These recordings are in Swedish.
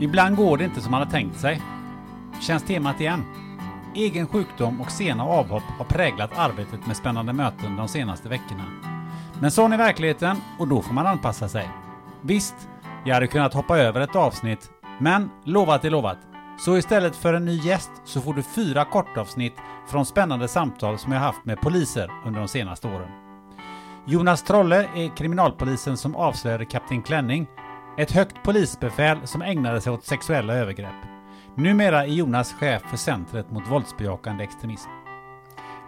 Ibland går det inte som man har tänkt sig. Känns temat igen? Egen sjukdom och sena avhopp har präglat arbetet med spännande möten de senaste veckorna. Men sån är verkligheten och då får man anpassa sig. Visst, jag hade kunnat hoppa över ett avsnitt, men lovat är lovat. Så istället för en ny gäst så får du fyra kortavsnitt från spännande samtal som jag haft med poliser under de senaste åren. Jonas Trolle är kriminalpolisen som avslöjade Kapten Klänning ett högt polisbefäl som ägnade sig åt sexuella övergrepp. Numera är Jonas chef för Centret mot våldsbejakande extremism.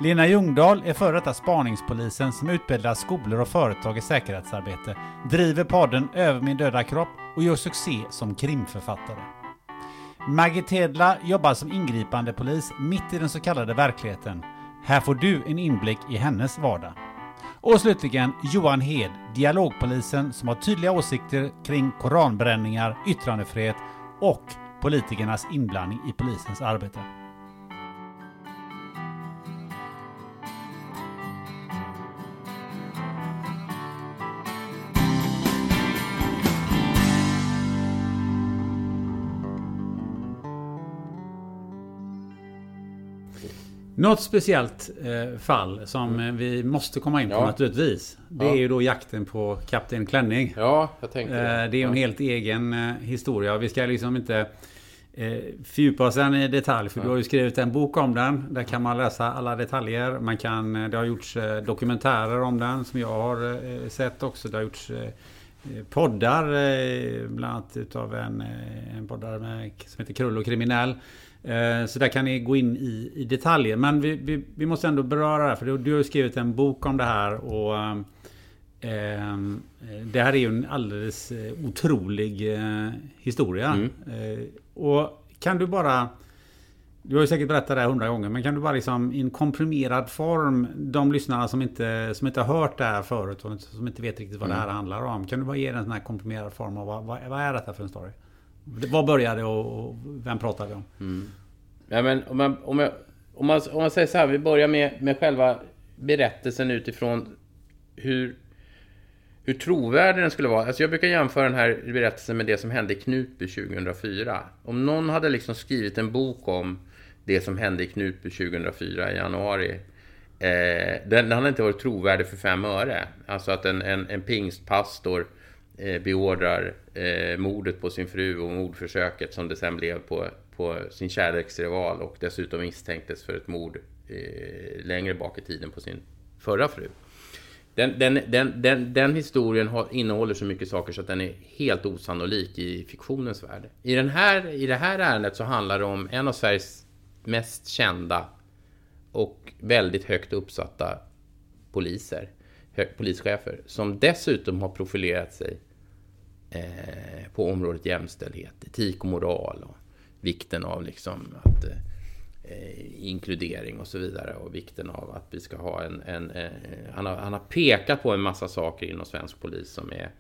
Lena Ljungdahl är före detta spaningspolisen som utbildar skolor och företag i säkerhetsarbete, driver podden Över min döda kropp och gör succé som krimförfattare. Maggie Tedla jobbar som ingripande polis mitt i den så kallade verkligheten. Här får du en inblick i hennes vardag. Och slutligen Johan Hed, dialogpolisen som har tydliga åsikter kring koranbränningar, yttrandefrihet och politikernas inblandning i polisens arbete. Något speciellt eh, fall som eh, vi måste komma in på Ja. naturligtvis. Det Ja. är ju då jakten på Kapten Klänning. Ja, jag tänkte Eh, det är ju en Ja. helt egen eh, historia. Vi ska liksom inte eh, fördjupa oss i detalj. För du har ju skrivit en bok om den. Där kan man läsa alla detaljer. Man kan, eh, det har gjorts eh, dokumentärer om den som jag har sett också. Det har gjorts poddar. Bland annat utav en, en poddare med, som heter Krull och kriminell. Eh, Så där kan ni gå in i, i detaljer. Men vi, vi, vi måste ändå beröra det här. För du, du har skrivit en bok om det här. Och eh, Det här är ju en alldeles eh, otrolig eh, historia. Mm. Eh, Och kan du bara... Du har ju säkert berättat det här hundra gånger, men kan du bara liksom i en komprimerad form, de lyssnarna som inte, som inte har hört det här förut och som inte vet riktigt vad det här Mm. handlar om. Kan du bara ge en sån här komprimerad form av vad, vad, vad är detta för en story? Vad började och, vem pratar vi om? Mm. Ja, men om, man, om, jag, om, man, om man säger så här, vi börjar med, med själva berättelsen utifrån hur, hur trovärdig den skulle vara. Alltså jag brukar jämföra den här berättelsen med det som hände i Knutby 2004. Om någon hade liksom skrivit en bok om det som hände i Knutby 2004 i januari. Eh, den, den hade inte varit trovärdig för fem öre. Alltså att en, en, en pingstpastor eh, Eh, beordrar eh, mordet på sin fru och mordförsöket som det sen blev på, på sin kärleksrival och dessutom misstänktes för ett mord eh, längre bak i tiden på sin förra fru. Den, den, den, den, den historien har, innehåller så mycket saker så att den är helt osannolik i fiktionens värld. I, den här, I det här ärendet så handlar det om en av Sveriges mest kända och väldigt högt uppsatta poliser, polischefer, som dessutom har profilerat sig eh, på området jämställdhet, etik och moral och vikten av liksom att eh, inkludering och så vidare och vikten av att vi ska ha en... en eh, han, har, han har pekat på en massa saker inom svensk polis som är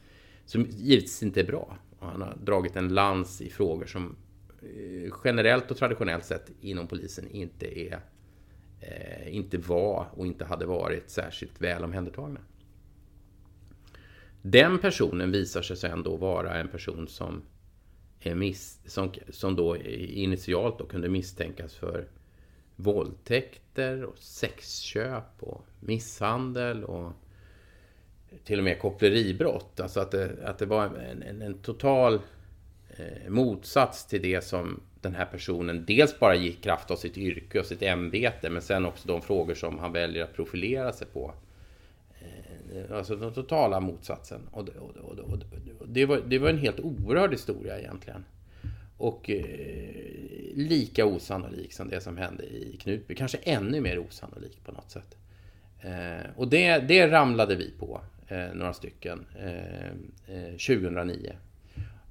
som givetvis inte är bra. Och han har dragit en lans i frågor som eh, generellt och traditionellt sett inom polisen inte är eh, inte var och inte hade varit särskilt väl omhändertagna. Den personen visar sig sen då vara en person som, är miss, som, som då initialt då kunde misstänkas för våldtäkter och sexköp och misshandel och till och med koppleribrott. Alltså att det, att det var en, en, en total eh, motsats till det som den här personen dels bara gick kraft av sitt yrke och sitt ämbete men sen också de frågor som han väljer att profilera sig på. Eh, alltså den totala motsatsen. Och, det, och, och, och det, var, det var en helt oerhörd historia egentligen. Och eh, lika osannolik som det som hände i Knutby. Kanske ännu mer osannolik på något sätt. Eh, och det, det ramlade vi på, eh, några stycken, eh, eh, 2009.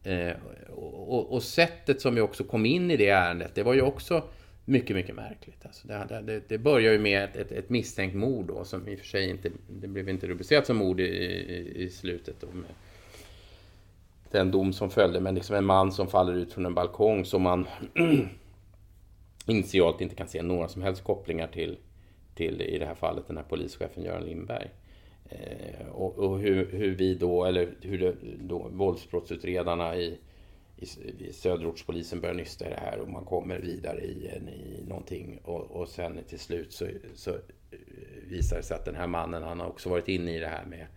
Eh, och, och, sättet som vi också kom in i det ärendet, det var ju också mycket, mycket märkligt. Alltså det, det, det börjar ju med ett, ett, ett, misstänkt mord då, som i och för sig inte, det blev inte rubricerat som mord i, i, i slutet. Då, med den dom som följde, men liksom en man som faller ut från en balkong som man initialt inte kan se några som helst kopplingar till, till i det här fallet den här polischefen Göran Lindberg. Eh, och, och hur, hur, vi då, eller hur det, då våldsbrottsutredarna i, i, i söderortspolisen börjar nysta i det här och man kommer vidare i, i någonting. Och, och sen till slut så, så eh, visar det sig att den här mannen han har också varit inne i det här med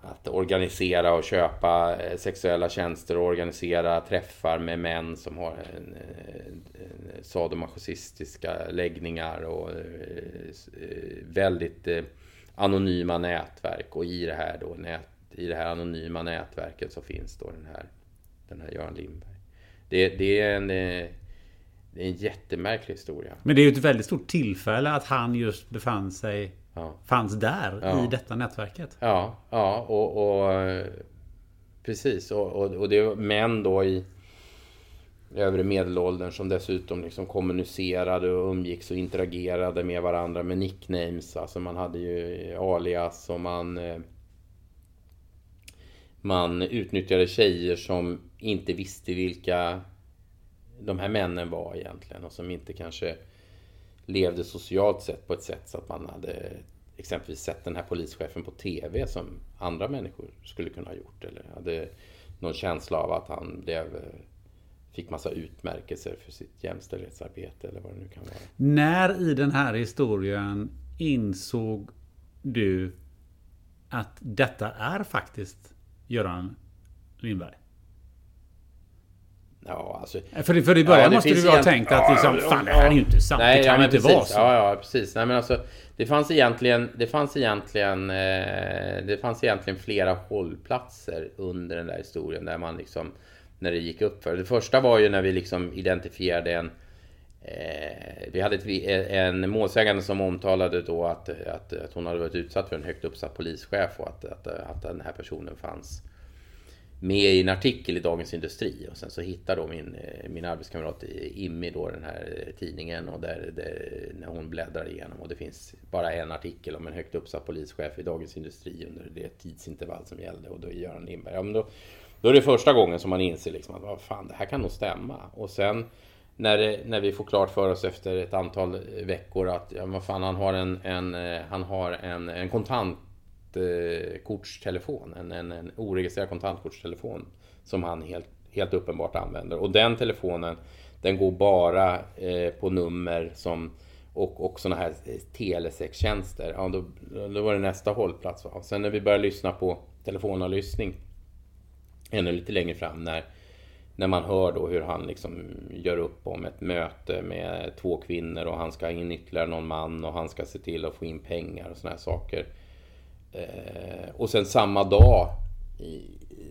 att organisera och köpa eh, sexuella tjänster och organisera träffar med män som har en, en sadomasochistiska läggningar och väldigt anonyma nätverk och i det här då nät, i det här anonyma nätverket så finns då den här, den här Göran Lindberg. Det, det är en eh, det är en jättemärklig historia. Men det är ju ett väldigt stort tillfälle att han just befann sig ja. Fanns där ja. i detta nätverket. Ja, ja och, och precis. Och, och, och det är män då i övre medelåldern som dessutom liksom kommunicerade och umgicks och interagerade med varandra med nicknames. Alltså man hade ju alias och man eh, man utnyttjade tjejer som inte visste vilka de här männen var egentligen och som inte kanske levde socialt sett på ett sätt så att man hade exempelvis sett den här polischefen på TV som andra människor skulle kunna ha gjort eller hade någon känsla av att han blev eh, fick massa utmärkelser för sitt jämställdhetsarbete eller vad det nu kan vara. När i den här historien insåg du att detta är faktiskt Göran Lindberg? Ja, alltså... För, för i början ja, måste du ha tänkt att liksom, ja, fan det här är ju inte sant. Nej, det kan ja, inte precis. vara så. Ja, ja, precis. Nej, men alltså, det fanns egentligen, det fanns egentligen, eh, det fanns egentligen flera hållplatser under den där historien där man liksom när det gick upp för. Det första var ju när vi liksom identifierade en eh, vi hade ett, en målsägande som omtalade då att, att, att, hon hade varit utsatt för en högt uppsatt polischef och att, att, att den här personen fanns med i en artikel i Dagens Industri. Och sen så hittar då min, eh, min arbetskamrat Immi då den här eh, tidningen och där, där, när hon bläddrar igenom och det finns bara en artikel om en högt uppsatt polischef i Dagens Industri under det tidsintervall som gällde och då är Göran Lindberg. Ja, men då, då är det första gången som man inser liksom att vad fan, det här kan nog stämma. Och sen när, det, när vi får klart för oss efter ett antal veckor att ja, vad fan, han har en, en, eh, han har en, en kontantkortstelefon. Eh, en, en, en oregistrerad kontantkortstelefon som han helt, helt uppenbart använder. Och den telefonen den går bara eh, på nummer som och, och sådana här eh, telesextjänster. Ja, då, då var det nästa hållplats. Va? Sen när vi började lyssna på telefonavlyssning ännu lite längre fram när, när man hör då hur han liksom gör upp om ett möte med två kvinnor och han ska ha in ytterligare någon man och han ska se till att få in pengar och såna här saker. Eh, och sen samma dag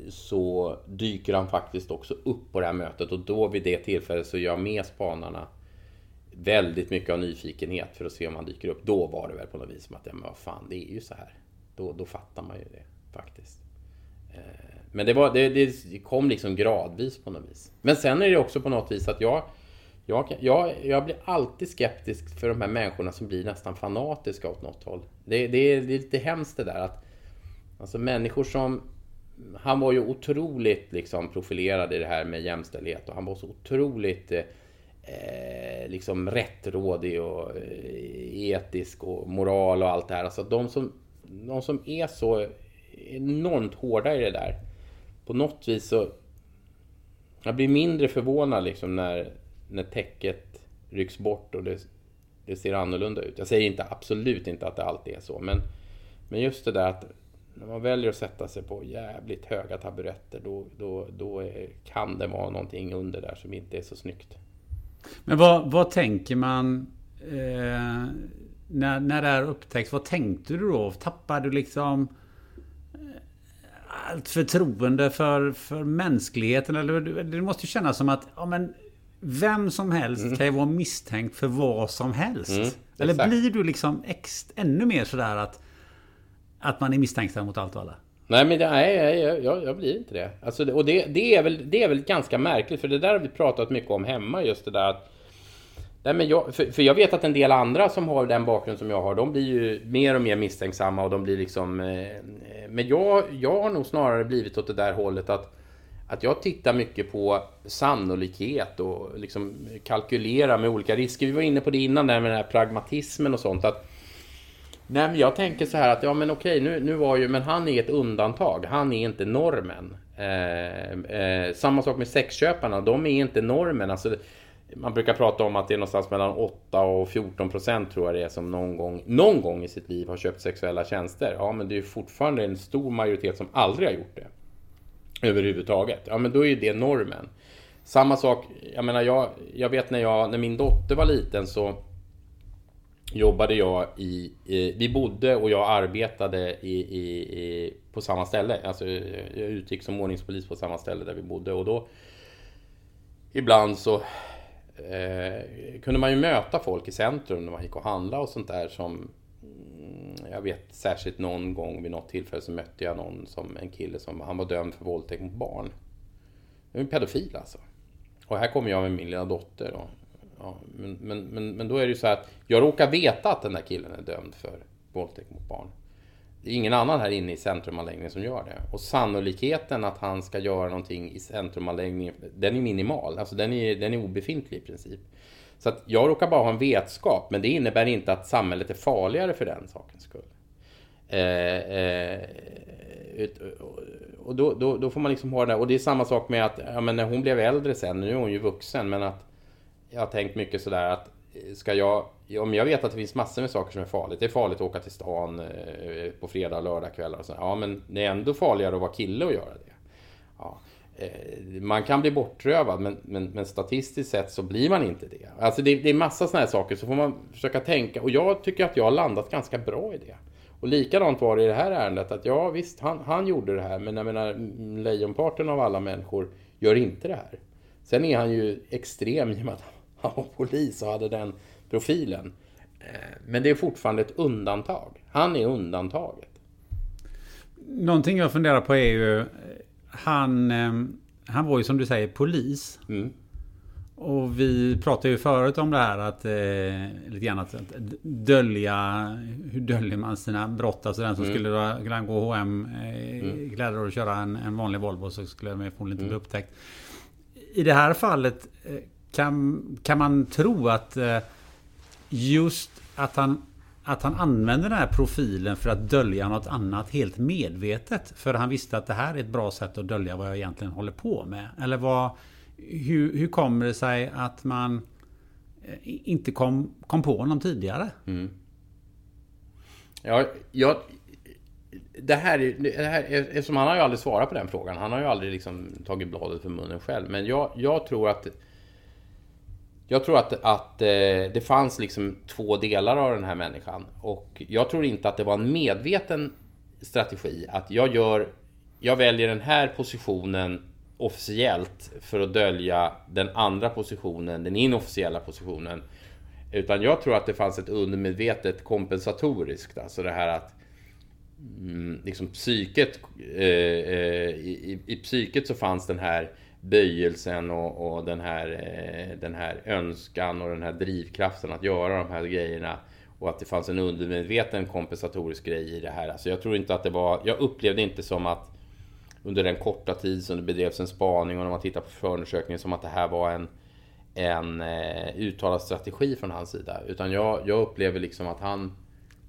så dyker han faktiskt också upp på det här mötet och då vid det tillfället så gör med spanarna väldigt mycket av nyfikenhet för att se om han dyker upp. Då var det väl på något vis som att, ja men vad fan, det är ju så här. Då, då fattar man ju det faktiskt. Eh, men det, var, det, det kom liksom gradvis på något vis. Men sen är det också på något vis att jag, jag, jag, jag blir alltid skeptisk för de här människorna som blir nästan fanatiska åt något håll. Det, det, är, det är lite hemskt det där att alltså människor som han var ju otroligt liksom profilerad i det här med jämställdhet och han var så otroligt eh, eh liksom rättrådig och eh, etisk och moral och allt det här. Alltså de som, de som är så enormt hårda i det där. På något vis så... Jag blir mindre förvånad liksom när, när täcket rycks bort och det, det ser annorlunda ut. Jag säger inte absolut inte att det alltid är så, men, men just det där att när man väljer att sätta sig på jävligt höga taburetter då, då, då är, kan det vara någonting under där som inte är så snyggt. Men vad, vad tänker man eh, när, när det här upptäcks? Vad tänkte du då? Tappade du liksom eh, allt förtroende för, för mänskligheten? Eller det måste ju kännas som att ja, men, vem som helst mm. kan ju vara misstänkt för vad som helst. Mm, Eller blir du liksom ex, ännu mer sådär att att man är misstänksam mot allt och alla? Nej, men det, nej, jag, jag blir inte det. Alltså, och det, det, är väl, det är väl ganska märkligt, för det där har vi pratat mycket om hemma, just det där att Nej, men jag, för, för, jag vet att en del andra som har den bakgrund som jag har, de blir ju mer och mer misstänksamma och de blir liksom... Eh, men jag, jag har nog snarare blivit åt det där hållet att, att jag tittar mycket på sannolikhet och liksom kalkylerar med olika risker. Vi var inne på det innan, där med den här pragmatismen och sånt. att Nej, men jag tänker så här att ja, men okej, nu, nu var ju, men han är ett undantag. Han är inte normen. Eh, eh, samma sak med sexköparna, de är inte normen. Alltså, man brukar prata om att det är någonstans mellan 8 och 14 procent tror jag det är som någon gång, någon gång i sitt liv har köpt sexuella tjänster. Ja, men det är fortfarande en stor majoritet som aldrig har gjort det. Överhuvudtaget. Ja, men då är ju det normen. Samma sak, jag menar, jag, jag vet när, jag, när min dotter var liten så jobbade jag i, i, vi bodde och jag arbetade i, i, på samma ställe. Alltså jag utgick som ordningspolis på samma ställe där vi bodde och då ibland så eh, kunde man ju möta folk i centrum när man gick och handlade och sånt där som mm, jag vet särskilt någon gång vid något tillfälle så mötte jag någon som en kille som han var dömd för våldtäkt mot barn. Det var en pedofil alltså. Och här kommer jag med min lilla dotter och Ja, men, men, men, men då är det ju så att jag råkar veta att den där killen är dömd för våldtäkt mot barn. Det är ingen annan här inne i centrumanläggningen som gör det. Och sannolikheten att han ska göra någonting i centrumanläggningen, den är minimal. Alltså den är, den är obefintlig i princip. Så att jag råkar bara ha en vetskap, men det innebär inte att samhället är farligare för den sakens skull. Eh, eh, och då, då, då, får man liksom ha det där. Och det är samma sak med att ja, men när hon blev äldre sen, nu är hon ju vuxen, men att jag har tänkt mycket sådär att Eh, ska jag, om jag vet att det finns massor med saker som är farligt. Det är farligt att åka till stan eh, på fredag och lördagkvällar och så. Ja, men det är ändå farligare att vara kille och göra det. Ja. Eh, man kan bli bortrövad, men, men, men, statistiskt sett så blir man inte det. Alltså det, det är massa sådana här saker, så får man försöka tänka. Och jag tycker att jag har landat ganska bra i det. Och likadant var det i det här ärendet, att ja visst, han, han gjorde det här, men jag menar, lejonparten av alla människor gör inte det här. Sen är han ju extrem i och med att han var polis och hade den profilen. Eh, men det är fortfarande ett undantag. Han är undantaget. Någonting jag funderar på är ju... Han, eh, han var ju som du säger polis. Mm. Och vi pratade ju förut om det här att, eh, lite grann att, att dölja, hur döljer man sina brott? Alltså den som mm. skulle, skulle gå H&M eh, mm. kläder och köra en, en vanlig Volvo så skulle den förmodligen inte bli mm. upptäckt. I det här fallet eh, kan, kan man tro att eh, just att han, att han använder den här profilen för att dölja något annat helt medvetet? För han visste att det här är ett bra sätt att dölja vad jag egentligen håller på med. Eller vad, hur, hur kommer det sig att man eh, inte kom, kom på honom tidigare? Mm. Ja, jag, det här, det här, eftersom han har ju aldrig svarat på den frågan. Han har ju aldrig liksom tagit bladet för munnen själv. Men jag, jag tror att jag tror att, att eh, det fanns liksom två delar av den här människan. Och jag tror inte att det var en medveten strategi. Att jag gör... Jag väljer den här positionen officiellt för att dölja den andra positionen, den inofficiella positionen. Utan jag tror att det fanns ett undermedvetet kompensatoriskt. Alltså det här att mm, liksom psyket, eh, eh, i, i, i, psyket så fanns den här böjelsen och, och den, här, eh, den här önskan och den här drivkraften att göra de här grejerna. Och att det fanns en undermedveten kompensatorisk grej i det här. Alltså jag tror inte att det var... Jag upplevde inte som att under den korta tid som det bedrevs en spaning och när man tittar på förundersökningen som att det här var en, en eh, uttalad strategi från hans sida. Utan jag, jag upplever liksom att han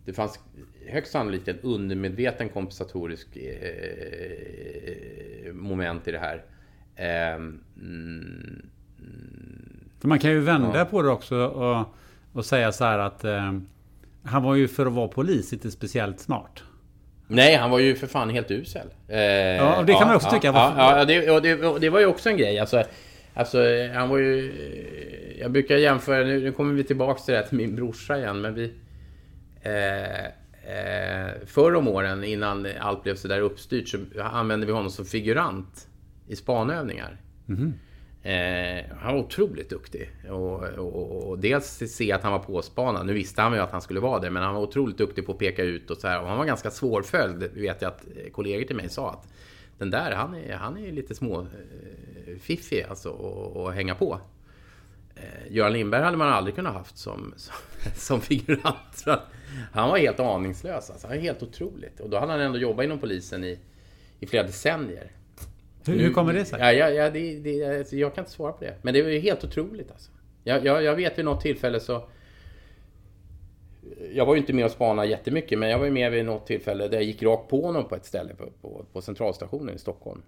det fanns högst sannolikt en undermedveten kompensatorisk eh, moment i det här. Eh, mm, För man kan ju vända ja. på det också och, och säga så här att eh, han var ju för att vara polis inte speciellt smart. Nej, han var ju för fan helt usel. Eh, ja, det kan ja, man också ja, tycka. Ja, ja det, och det, och det, var ju också en grej. Alltså, alltså, han var ju... Jag brukar jämföra, nu, nu kommer vi tillbaka till det här till min brorsa igen, men vi... Eh, eh, förr om åren, innan allt blev så där uppstyrt, så använde vi honom som figurant i spanövningar. Mm. Eh, han var otroligt duktig. Och, och, och, dels se att han var påspanad. Nu visste han ju att han skulle vara det, men han var otroligt duktig på att peka ut och så här. Och han var ganska svårföljd, vet jag att kollegor till mig sa att den där, han är, han är lite små eh, fiffig alltså att hänga på. Eh, Göran Lindberg hade man aldrig kunnat haft som, som, som figurant. Han var helt aningslös. Alltså. Han är helt otroligt. Och då hade han ändå jobbat inom polisen i, i flera decennier. Hur, hur kommer det sig? Ja, ja, ja det, det, alltså, jag kan inte svara på det. Men det är ju helt otroligt alltså. Jag, jag, jag vet vid något tillfälle så... Jag var ju inte med och spanade jättemycket, men jag var ju med vid något tillfälle där jag gick rakt på honom på ett ställe på, på, på centralstationen i Stockholm.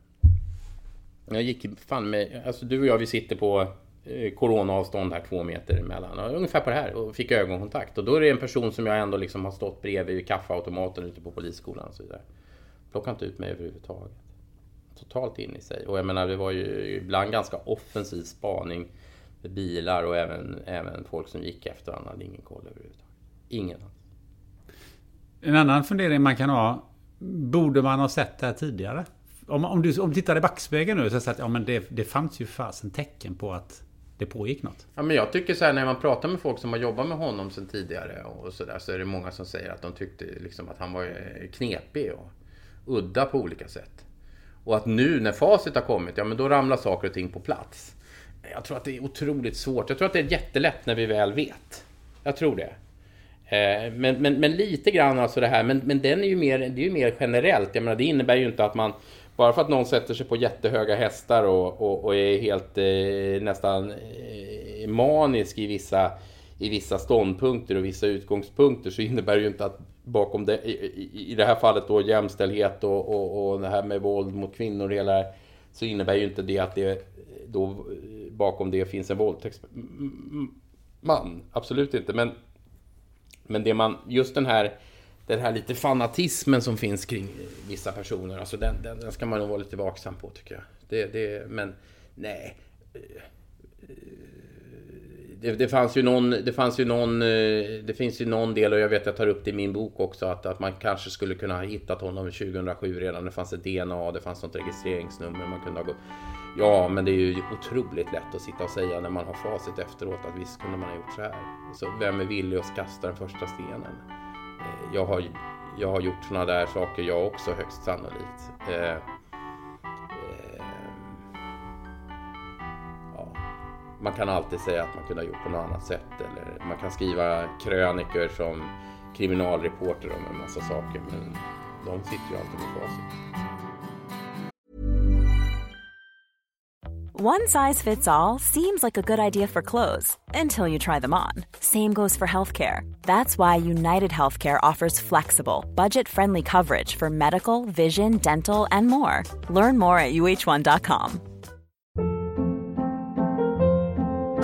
Jag gick fan med... Alltså du och jag, vi sitter på eh, coronaavstånd här, två meter emellan. Ungefär på det här. Och fick ögonkontakt. Och då är det en person som jag ändå liksom har stått bredvid vid kaffeautomaten ute på polisskolan och så vidare. Plockade inte ut mig överhuvudtaget totalt in i sig. Och jag menar, det var ju ibland ganska offensiv spaning med bilar och även, även folk som gick efter honom hade ingen koll överhuvudtaget. Ingen alls. En annan fundering man kan ha. Borde man ha sett det här tidigare? Om, om, du, om du tittar i backspegeln nu så att ja, men det, det fanns ju fasen tecken på att det pågick något. Ja, men jag tycker så här när man pratar med folk som har jobbat med honom sedan tidigare och så där så är det många som säger att de tyckte liksom att han var knepig och udda på olika sätt. Och att nu när facit har kommit, ja men då ramlar saker och ting på plats. Jag tror att det är otroligt svårt. Jag tror att det är jättelätt när vi väl vet. Jag tror det. Eh, men, men, men lite grann alltså det här, men, men den är ju mer, det är ju mer generellt. Jag menar, det innebär ju inte att man, bara för att någon sätter sig på jättehöga hästar och, och, och är helt eh, nästan eh, manisk i vissa, i vissa ståndpunkter och vissa utgångspunkter så innebär det ju inte att bakom det, i, i det här fallet då jämställdhet och, och, och det här med våld mot kvinnor och hela det så innebär ju inte det att det då bakom det finns en våldtäktsman. Absolut inte. Men, men det man, just den här, den här lite fanatismen som finns kring vissa personer, alltså den, den, den ska man nog vara lite vaksam på tycker jag. Det, det, men nej det, det, fanns ju någon, det fanns ju någon, eh, det finns ju någon del och jag vet att jag tar upp det i min bok också att, att man kanske skulle kunna ha hittat honom 2007 redan. Det fanns ett DNA, det fanns något registreringsnummer man kunde ha gått. Ja, men det är ju otroligt lätt att sitta och säga när man har facit efteråt att visst kunde man ha gjort så här. Så vem är villig att kasta den första stenen? Eh, jag har, jag har gjort sådana där saker jag också högst sannolikt. Eh, man kan alltid säga att man kunde ha gjort på något annat sätt. Eller man kan skriva som kriminalreporter om en massa saker. Men de sitter ju alltid med facit. One size fits all seems like a good idea for clothes until you try them on. Same goes for healthcare. That's why United Healthcare offers flexible, budget friendly coverage for medical, vision, dental, and more. Learn more at uh1.com.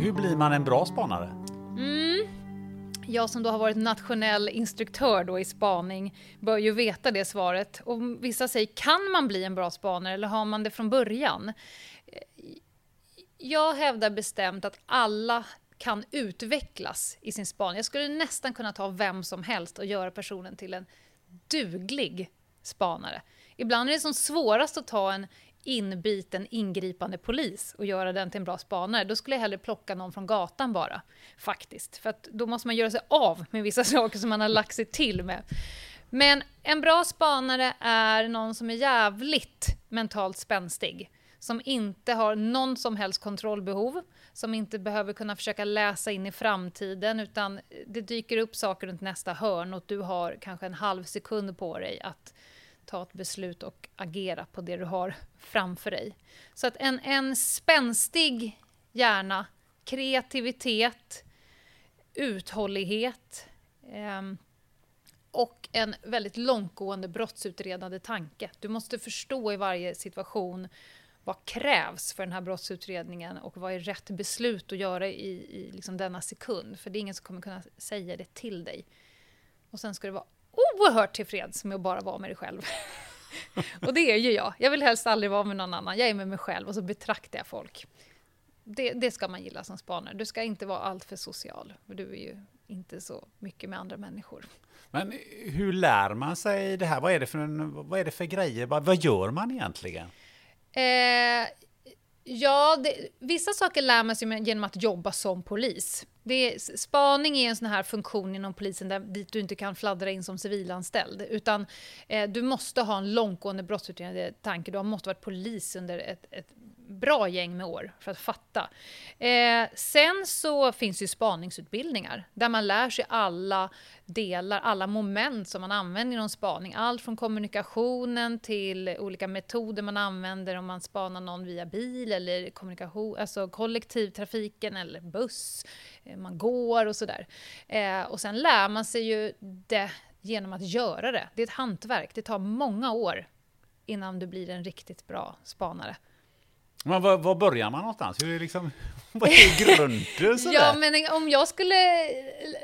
Hur blir man en bra spanare? Mm. Jag som då har varit nationell instruktör då i spaning bör ju veta det svaret. Och vissa säger, kan man bli en bra spanare eller har man det från början? Jag hävdar bestämt att alla kan utvecklas i sin spaning. Jag skulle nästan kunna ta vem som helst och göra personen till en duglig spanare. Ibland är det som svårast att ta en inbiten ingripande polis och göra den till en bra spanare. Då skulle jag hellre plocka någon från gatan bara. Faktiskt. För att då måste man göra sig av med vissa saker som man har lagt sig till med. Men en bra spanare är någon som är jävligt mentalt spänstig. Som inte har någon som helst kontrollbehov. Som inte behöver kunna försöka läsa in i framtiden. Utan det dyker upp saker runt nästa hörn och du har kanske en halv sekund på dig att ta ett beslut och agera på det du har framför dig. Så att en, en spänstig hjärna, kreativitet, uthållighet eh, och en väldigt långtgående brottsutredande tanke. Du måste förstå i varje situation vad krävs för den här brottsutredningen och vad är rätt beslut att göra i, i liksom denna sekund. För det är ingen som kommer kunna säga det till dig. Och sen ska det vara oerhört tillfreds med att bara vara med dig själv. och det är ju jag. Jag vill helst aldrig vara med någon annan. Jag är med mig själv och så betraktar jag folk. Det, det ska man gilla som spanare. Du ska inte vara alltför social. För du är ju inte så mycket med andra människor. Men hur lär man sig det här? Vad är det för, en, vad är det för grejer? Vad, vad gör man egentligen? Eh, ja, det, vissa saker lär man sig genom att jobba som polis. Det spaning är en sån här funktion inom polisen där, dit du inte kan fladdra in som civilanställd. Utan eh, du måste ha en långtgående brottsutredande tanke. Du måste ha varit polis under ett, ett bra gäng med år för att fatta. Eh, sen så finns ju spaningsutbildningar där man lär sig alla delar, alla moment som man använder inom spaning. Allt från kommunikationen till olika metoder man använder om man spanar någon via bil eller kommunikation, alltså kollektivtrafiken eller buss. Eh, man går och sådär. Eh, och sen lär man sig ju det genom att göra det. Det är ett hantverk. Det tar många år innan du blir en riktigt bra spanare. Men var, var, börjar man någonstans? Hur är liksom, vad är grunden? ja, men om jag skulle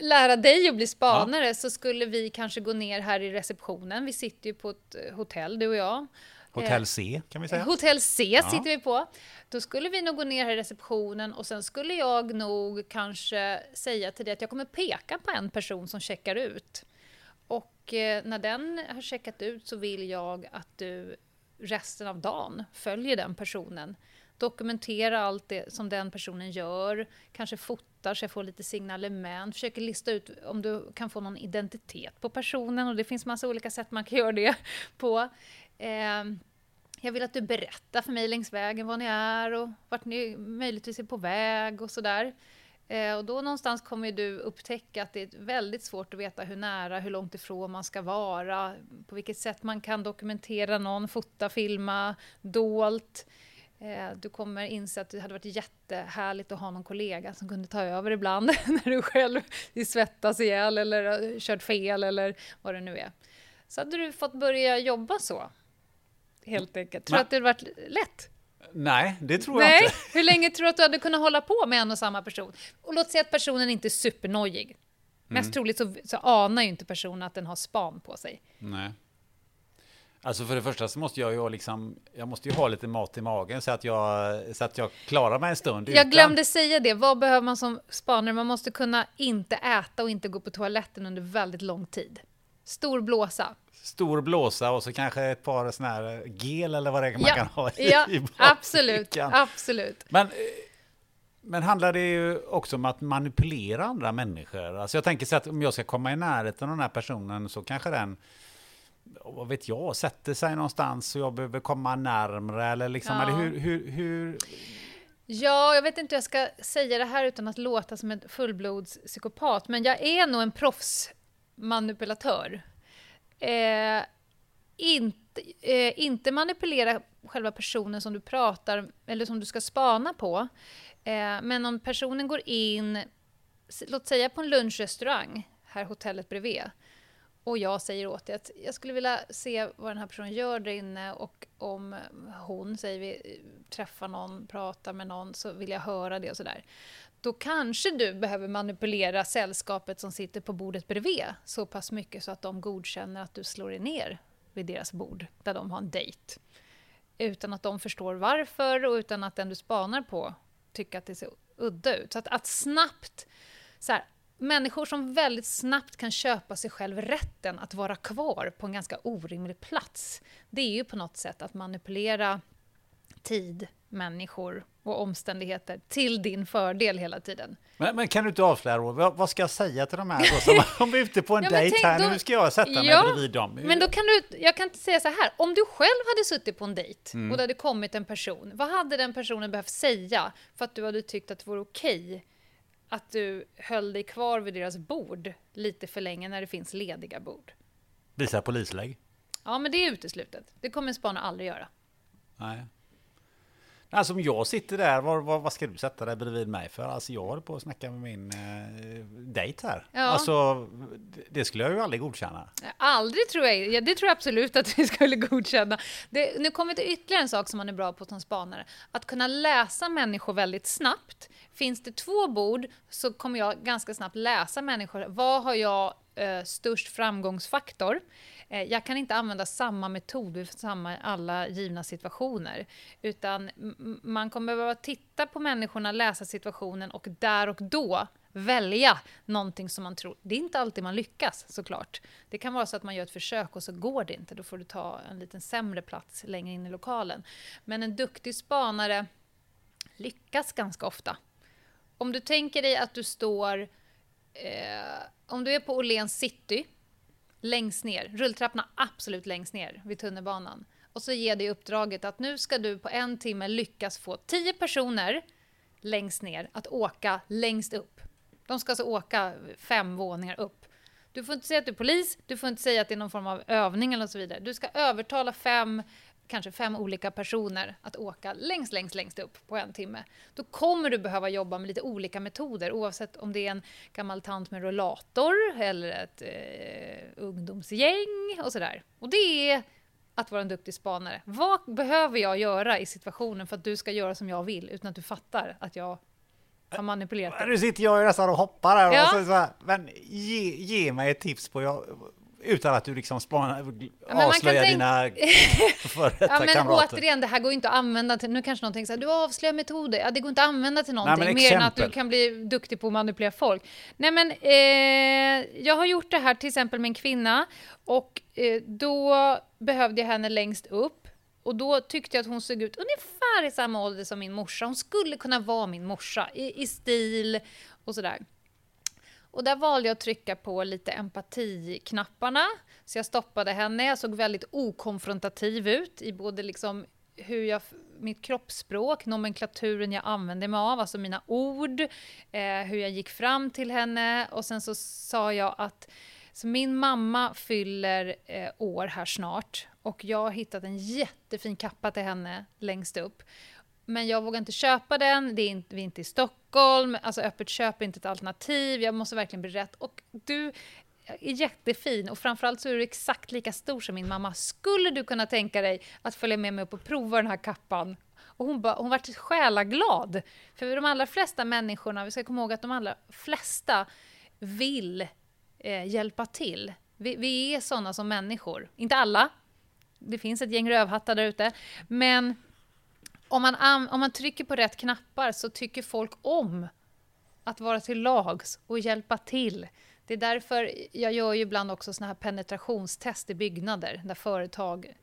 lära dig att bli spanare ja. så skulle vi kanske gå ner här i receptionen. Vi sitter ju på ett eh, hotell, du och jag. Hotell C kan vi säga. Hotell C ja. sitter vi på. Då skulle vi nog gå ner här i receptionen och sen skulle jag nog kanske säga till dig att jag kommer peka på en person som checkar ut. Och eh, när den har checkat ut så vill jag att du resten av dagen följer den personen. Dokumentera allt det som den personen gör, kanske fotar så jag får lite signalement, försöker lista ut om du kan få någon identitet på personen och det finns massa olika sätt man kan göra det på. Eh, jag vill att du berättar för mig längs vägen var ni är och vart ni möjligtvis är på väg och sådär. Eh, och då någonstans kommer du upptäcka att det är väldigt svårt att veta hur nära, hur långt ifrån man ska vara, på vilket sätt man kan dokumentera någon, fota, filma, dolt. Eh, du kommer inse att det hade varit jättehärligt att ha någon kollega som kunde ta över ibland när du själv svettas ihjäl eller kört fel eller vad det nu är. Så hade du fått börja jobba så, helt enkelt. Tror du att det hade varit lätt? Nej, det tror Nej. jag inte. Hur länge tror du att du hade kunnat hålla på med en och samma person? Och låt säga att personen inte är supernojig. Mest mm. troligt så, så anar ju inte personen att den har span på sig. Nej. Alltså för det första så måste jag ju liksom, jag måste ju ha lite mat i magen så att jag, så att jag klarar mig en stund. Jag utan. glömde säga det, vad behöver man som spanare? Man måste kunna inte äta och inte gå på toaletten under väldigt lång tid. Stor blåsa stor blåsa och så kanske ett par sådana här gel eller vad det är man ja, kan ha i, ja, i absolut, absolut. Men, men handlar det ju också om att manipulera andra människor? Alltså jag tänker så att om jag ska komma i närheten av den här personen så kanske den vad vet jag, sätter sig någonstans och jag behöver komma närmre eller liksom, ja. eller hur, hur, hur... Ja, jag vet inte hur jag ska säga det här utan att låta som en fullblodspsykopat, men jag är nog en proffsmanipulatör. Eh, inte, eh, inte manipulera själva personen som du pratar eller som du ska spana på. Eh, men om personen går in, låt säga på en lunchrestaurang, här hotellet bredvid, och jag säger åt dig att jag skulle vilja se vad den här personen gör där inne och om hon, säger vi, träffar någon, pratar med någon så vill jag höra det och sådär då kanske du behöver manipulera sällskapet som sitter på bordet bredvid så pass mycket så att de godkänner att du slår dig ner vid deras bord där de har en dejt. Utan att de förstår varför och utan att den du spanar på tycker att det ser udda ut. Så att, att snabbt... Så här, människor som väldigt snabbt kan köpa sig själv rätten att vara kvar på en ganska orimlig plats. Det är ju på något sätt att manipulera tid, människor och omständigheter till din fördel hela tiden. Men, men kan du inte avslöja vad, vad ska jag säga till de här då som om vi är ute på en Ja, dejt här, då- nu ska jag sätta mig Ja, bredvid dem. Men då kan du, jag kan inte säga så här, om du själv hade suttit på en dejt Mm. och det hade kommit en person, vad hade den personen behövt säga för att du hade tyckt att det vore okej att du höll dig kvar vid deras bord lite för länge när det finns lediga bord? Visa polislägg. Ja, men det är uteslutet. Det kommer en spanare aldrig göra. Nej. Alltså om jag sitter där, vad, vad, vad ska du sätta dig bredvid mig för? Alltså jag håller på att snacka med min eh, dejt här. Ja. Alltså det- skulle jag ju aldrig godkänna. Aldrig tror jag, ja, det tror jag absolut att vi skulle godkänna. Det, nu kommer det ytterligare en sak som man är bra på som spanare. Att kunna läsa människor väldigt snabbt. Finns det två bord så kommer jag ganska snabbt läsa människor. Vad har jag eh, störst framgångsfaktor? Eh, jag kan inte använda samma metod i samma, alla givna situationer. Utan man kommer behöva titta på människorna, läsa situationen och där och då välja någonting som man tror. Det är inte alltid man lyckas såklart. Det kan vara så att man gör ett försök och så går det inte. Då får du ta en lite sämre plats längre in i lokalen. Men en duktig spanare lyckas ganska ofta. Om du tänker dig att du står... Eh, om du är på Åhléns city, längst ner, rulltrapporna absolut längst ner vid tunnelbanan. Och så ger dig uppdraget att nu ska du på en timme lyckas få 10 personer längst ner att åka längst upp. De ska alltså åka fem våningar upp. Du får inte säga att du är polis, du får inte säga att det är någon form av övning eller så vidare. Du ska övertala fem, kanske fem olika personer att åka längst, längst, längst upp på en timme. Då kommer du behöva jobba med lite olika metoder oavsett om det är en gammal tant med rollator eller ett eh, ungdomsgäng och sådär. Och det är att vara en duktig spanare. Vad behöver jag göra i situationen för att du ska göra som jag vill utan att du fattar att jag har manipulerat dig? Nu sitter jag nästan och hoppar här. Ja. Och så, så här men ge, ge mig ett tips på, jag, utan att du liksom spanar, kan avslöjar dina före detta Ja, men kamrater. återigen, det här går inte att använda till... Nu kanske någon tänker så här, du avslöjar metoder. Ja, det går inte att använda till någonting, men mer än att du kan bli duktig på att manipulera folk. Nej, men eh, jag har gjort det här till exempel med en kvinna och eh, då behövde jag henne längst upp. Och då tyckte jag att hon såg ut ungefär i samma ålder som min morsa. Hon skulle kunna vara min morsa i, i stil och sådär. Och där valde jag att trycka på lite empatiknapparna. Så jag stoppade henne. Jag såg väldigt okonfrontativ ut i både liksom hur jag, mitt kroppsspråk, nomenklaturen jag använde mig av, alltså mina ord, eh, hur jag gick fram till henne. Och sen så sa jag att så min mamma fyller eh, år här snart och jag har hittat en jättefin kappa till henne längst upp. Men jag vågar inte köpa den, det är inte, vi är inte i Stockholm, alltså öppet köp är inte ett alternativ, jag måste verkligen bli rätt. Och du är jättefin och framförallt så är du exakt lika stor som min mamma. Skulle du kunna tänka dig att följa med mig upp och prova den här kappan? Och hon, ba, hon vart själaglad. För de allra flesta människorna, vi ska komma ihåg att de allra flesta vill eh, hjälpa till. Vi, vi är sådana som människor. Inte alla. Det finns ett gäng rövhattar där ute. Men om man, om man trycker på rätt knappar så tycker folk om att vara till lags och hjälpa till. Det är därför jag gör ju ibland också såna här penetrationstest i byggnader där företag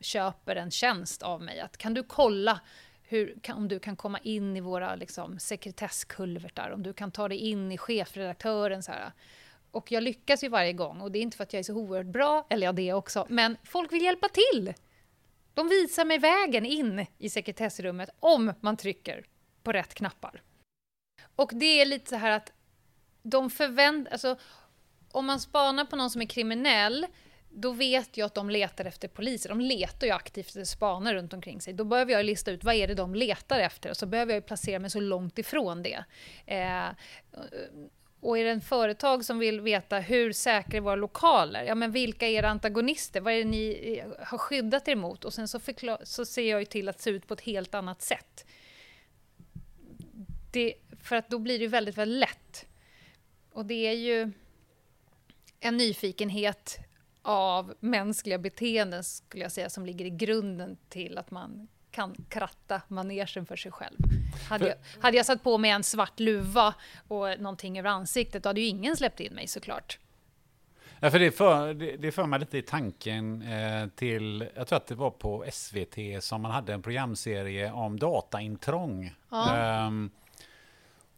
köper en tjänst av mig. Att kan du kolla hur, om du kan komma in i våra liksom, sekretesskulvertar, om du kan ta dig in i chefredaktören. Så här. Och jag lyckas ju varje gång och det är inte för att jag är så oerhört bra, eller ja det också, men folk vill hjälpa till. De visar mig vägen in i sekretessrummet om man trycker på rätt knappar. Och det är lite så här att de förväntar... Alltså, om man spanar på någon som är kriminell, då vet jag att de letar efter poliser. De letar ju aktivt efter spanare runt omkring sig. Då behöver jag lista ut vad är det de letar efter och så behöver jag placera mig så långt ifrån det. Eh, och är det en företag som vill veta hur säkra våra lokaler? Ja, men vilka är era antagonister? Vad är det ni eh, har skyddat er mot? Och sen så, förklar- så ser jag ju till att se ut på ett helt annat sätt. det, för att då blir det väldigt, väldigt lätt. Och det är ju en nyfikenhet av mänskliga beteenden skulle jag säga som ligger i grunden till att man kan kratta manegen för sig själv. Hade jag, hade jag satt på mig en svart luva och någonting över ansiktet, då hade ju ingen släppt in mig såklart. Ja, för det, för, det, det för mig lite i tanken eh, till, jag tror att det var på SVT som man hade en programserie om dataintrång. Ja. Ehm,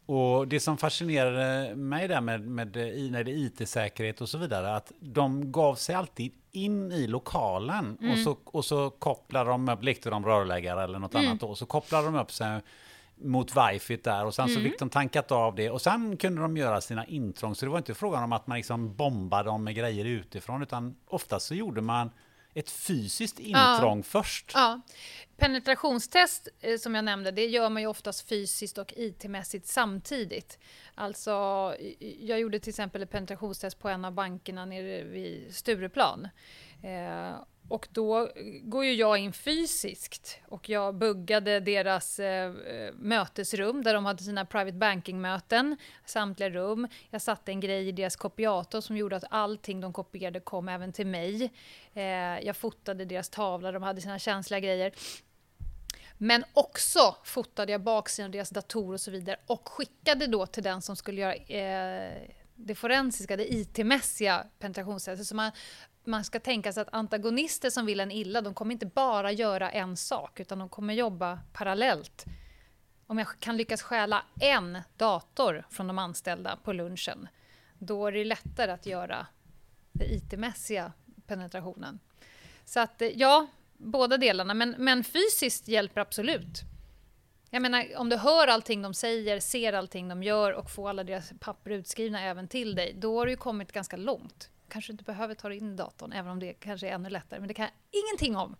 och det som fascinerade mig där med, med det är IT-säkerhet och så vidare, att de gav sig alltid in i lokalen och, så, och så kopplade de upp, lekte de rörläggare eller något annat då, och så kopplade de upp sig mot wifi där och sen så fick de tankat av det och sen kunde de göra sina intrång. Så det var inte frågan om att man liksom bombade dem med grejer utifrån utan oftast så gjorde man ett fysiskt intrång först. Ja. Penetrationstest, eh, som jag nämnde, det gör man ju oftast fysiskt och IT-mässigt samtidigt. Alltså, jag gjorde till exempel ett penetrationstest på en av bankerna nere vid Stureplan. Eh, och då eh, går ju jag in fysiskt och jag buggade deras eh, eh, mötesrum där de hade sina private banking-möten, samtliga rum. Jag satte en grej i deras kopiator som gjorde att allting de kopierade kom även till mig. Eh, jag fotade deras tavla, de hade sina känsliga grejer. Men också fotade jag baksidan av deras datorer och så vidare och skickade då till den som skulle göra eh, det forensiska, det IT-mässiga penetrationstestet. Så man, man ska tänka sig att antagonister som vill en illa, de kommer inte bara göra en sak, utan de kommer jobba parallellt. Om jag kan lyckas stjäla en dator från de anställda på lunchen, då är det lättare att göra den IT-mässiga penetrationen. Så att eh, ja, båda delarna. Men, men fysiskt hjälper absolut. Jag menar, om du hör allting de säger, ser allting de gör och får alla deras papper utskrivna även till dig, då har du ju kommit ganska långt. Kanske inte behöver ta in datorn, även om det kanske är ännu lättare. Men det kan jag ingenting om.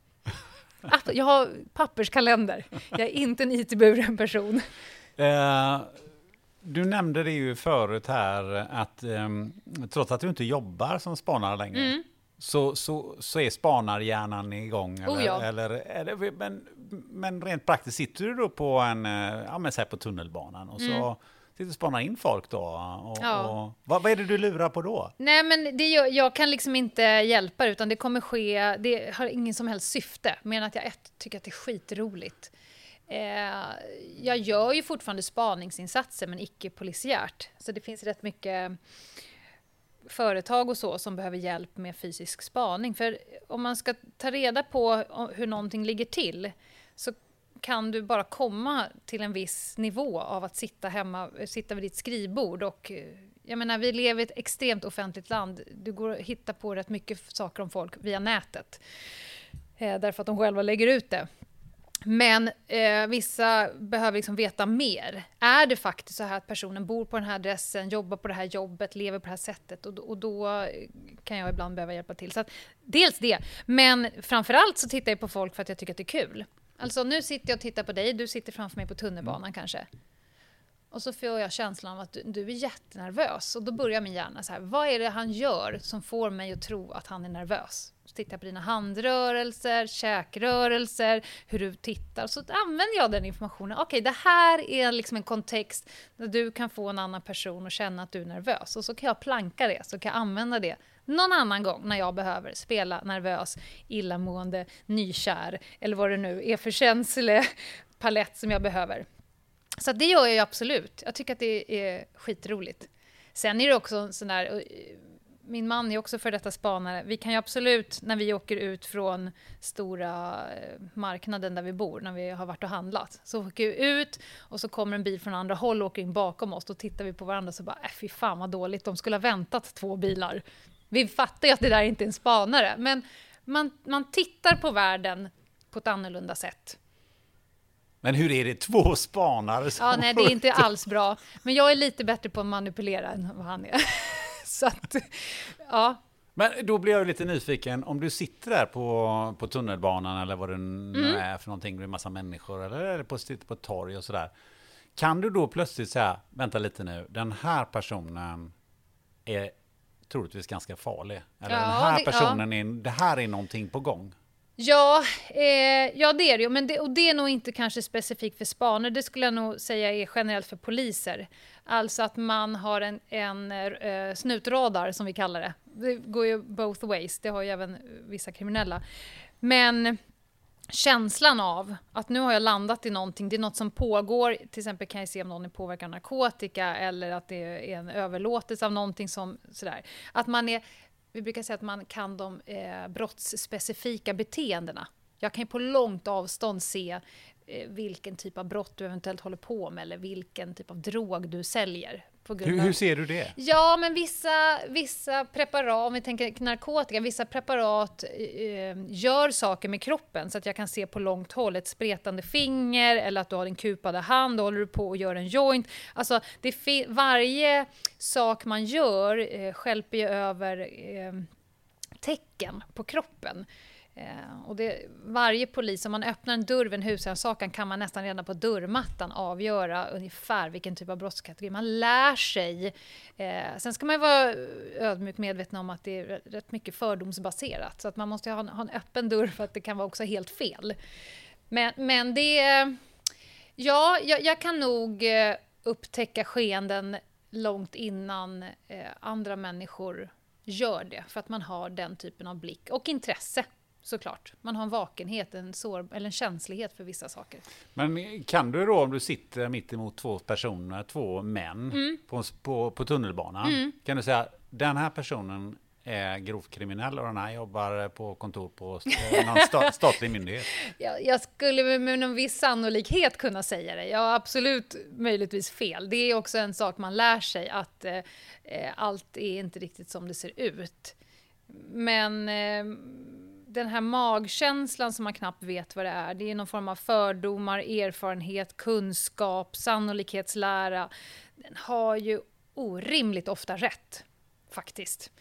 Jag har papperskalender. Jag är inte en IT-buren person. Eh, du nämnde det ju förut här att ehm, trots att du inte jobbar som spanare längre så, så, så är spanarhjärnan igång. Eller, Mm. Oh ja. eller, eller, men, men rent praktiskt sitter du då på en, eh, ja men säg på tunnelbanan och så sitter och spanar in folk då. Och. Ja. och, vad, vad är det du lurar på då? Nej, men det, gör- jag kan liksom inte hjälpa det, utan det kommer ske, det har ingen som helst syfte, mer än att jag ett, tycker att det är skitroligt. Eh, jag gör ju fortfarande spaningsinsatser, men icke polisiärt. Så det finns rätt mycket företag och så som behöver hjälp med fysisk spaning. För om man ska ta reda på hur någonting ligger till så kan du bara komma till en viss nivå av att sitta hemma, sitta vid ditt skrivbord och eh, jag menar, vi lever i ett extremt offentligt land. Du går att hitta på rätt mycket saker om folk via nätet. Eh, därför att de själva lägger ut det. Men eh, vissa behöver liksom veta mer. Är det faktiskt så här att personen bor på den här adressen, jobbar på det här jobbet, lever på det här sättet och, då- och då eh, kan jag ibland behöva hjälpa till. Så att, dels det, men framförallt så tittar jag på folk för att jag tycker att det är kul. Alltså nu sitter jag och tittar på dig, du sitter framför mig på tunnelbanan kanske. Och så får jag känslan av att du, du är jättenervös. Och då börjar min hjärna så här, vad är det han gör som får mig att tro att han är nervös? Så tittar jag på dina handrörelser, käkrörelser, hur du tittar. Så använder jag den informationen. Okej, det här är liksom en kontext där du kan få en annan person att känna att du är nervös. Och så kan jag planka det, så kan jag använda det någon annan gång när jag behöver spela nervös, illamående, nykär eller vad det nu är för känslig palett som jag behöver. Så det gör jag ju absolut. Jag tycker att det är skitroligt. Sen är det också en sån där... Eh, min man är också för detta spanare. Vi kan ju absolut, när vi åker ut från stora eh, marknaden där vi bor, när vi har varit och handlat, så åker vi ut och så kommer en bil från andra håll och åker in bakom oss. Då tittar vi på varandra och så bara, äh, fy fan vad dåligt, de skulle ha väntat två bilar. Vi fattar ju att det där inte är en spanare, men man, man tittar på världen på ett annorlunda sätt. Men hur är det två spanare som Ja, nej, det är inte alls bra. Men jag är lite bättre på att manipulera än vad han är. Så att, ja. Men då blir jag lite nyfiken, om du sitter där på, på tunnelbanan eller vad det nu Mm. är för någonting, med en massa människor eller är det på, sitter på ett torg och sådär. Kan du då plötsligt säga, vänta lite nu, den här personen är troligtvis ganska farlig. Eller Ja, den här det- personen är, det här är någonting på gång. Ja, eh, ja det är det ju. Men det, och det är nog inte kanske specifikt för spanare. Det skulle jag nog säga är generellt för poliser. Alltså att man har en, en eh, snutradar som vi kallar det. Det går ju both ways. Det har ju även vissa kriminella. Men känslan av att nu har jag landat i någonting, det är något som pågår, till exempel kan jag se om någon är påverkad av narkotika eller att det är en överlåtelse av någonting som sådär. Att man är, vi brukar säga att man kan de eh, brottsspecifika beteendena. Jag kan ju på långt avstånd se eh, vilken typ av brott du eventuellt håller på med eller vilken typ av drog du säljer. Hur, hur, ser du det? Ja, men vissa, vissa preparat, om vi tänker narkotika, vissa preparat eh, gör saker med kroppen så att jag kan se på långt håll ett spretande finger eller att du har din kupade hand och håller du på och gör en joint. Alltså, det varje sak man gör eh, skälper ju över eh, tecken på kroppen. Eh, och det, varje polis, om man öppnar en dörr vid en husrannsakan kan man nästan redan på dörrmattan avgöra ungefär vilken typ av brottskategori. Man lär sig. Eh, sen ska man ju vara ödmjukt medveten om att det är rätt mycket fördomsbaserat. Så att man måste ha en, ha en öppen dörr för att det kan vara också helt fel. Men, men det... Ja, jag, jag kan nog eh, upptäcka skeenden långt innan eh, andra människor gör det. För att man har den typen av blick och intresse såklart. Man har en vakenhet, en, sår, eller en känslighet för vissa saker. Men kan du då, om du sitter mitt emot två personer, två män mm. på, på, på tunnelbanan, mm. kan du säga den här personen är grovt kriminell och den här jobbar på kontor på någon sta, statlig myndighet? Jag, jag skulle med någon viss sannolikhet kunna säga det. Jag har absolut möjligtvis fel. Det är också en sak man lär sig att eh, eh allt är inte riktigt som det ser ut. Men eh, den här magkänslan som man knappt vet vad det är, det är någon form av fördomar, erfarenhet, kunskap, sannolikhetslära. Den har ju orimligt ofta rätt, faktiskt.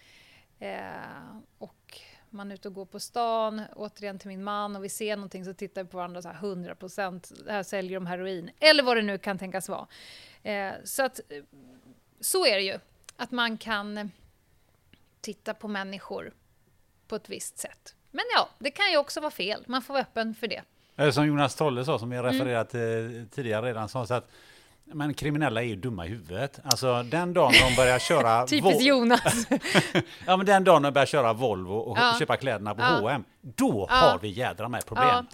Eh, och man är ute och går på stan, återigen till min man, och vi ser någonting så tittar vi på varandra så här 100 procent, här säljer de heroin, eller vad det nu kan tänkas vara. Eh, så att, så är det ju, att man kan titta på människor på ett visst sätt. Men ja, det kan ju också vara fel. Man får vara öppen för det. Eller som Jonas Trolle sa, som jag refererat mm. tidigare redan, sa så att men kriminella är ju dumma i huvudet. Alltså den dagen de börjar köra... Typiskt Jonas! ja, men den dagen de börjar köra Volvo och ja. köpa kläderna på ja. H&M då ja. har vi jädra med problem. Ja.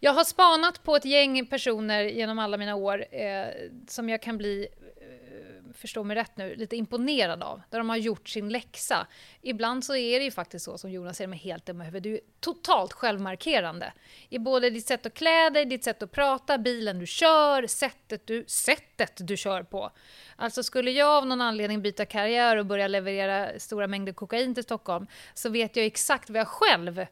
Jag har spanat på ett gäng personer genom alla mina år eh, som jag kan bli förstå mig rätt nu, lite imponerad av. Där de har gjort sin läxa. Ibland så är det ju faktiskt så som Jonas säger, med helt dumma huvud. Du är totalt självmarkerande. I både ditt sätt att klä dig, ditt sätt att prata, bilen du kör, sättet du, sättet du kör på. Alltså skulle jag av någon anledning byta karriär och börja leverera stora mängder kokain till Stockholm så vet jag exakt vad jag själv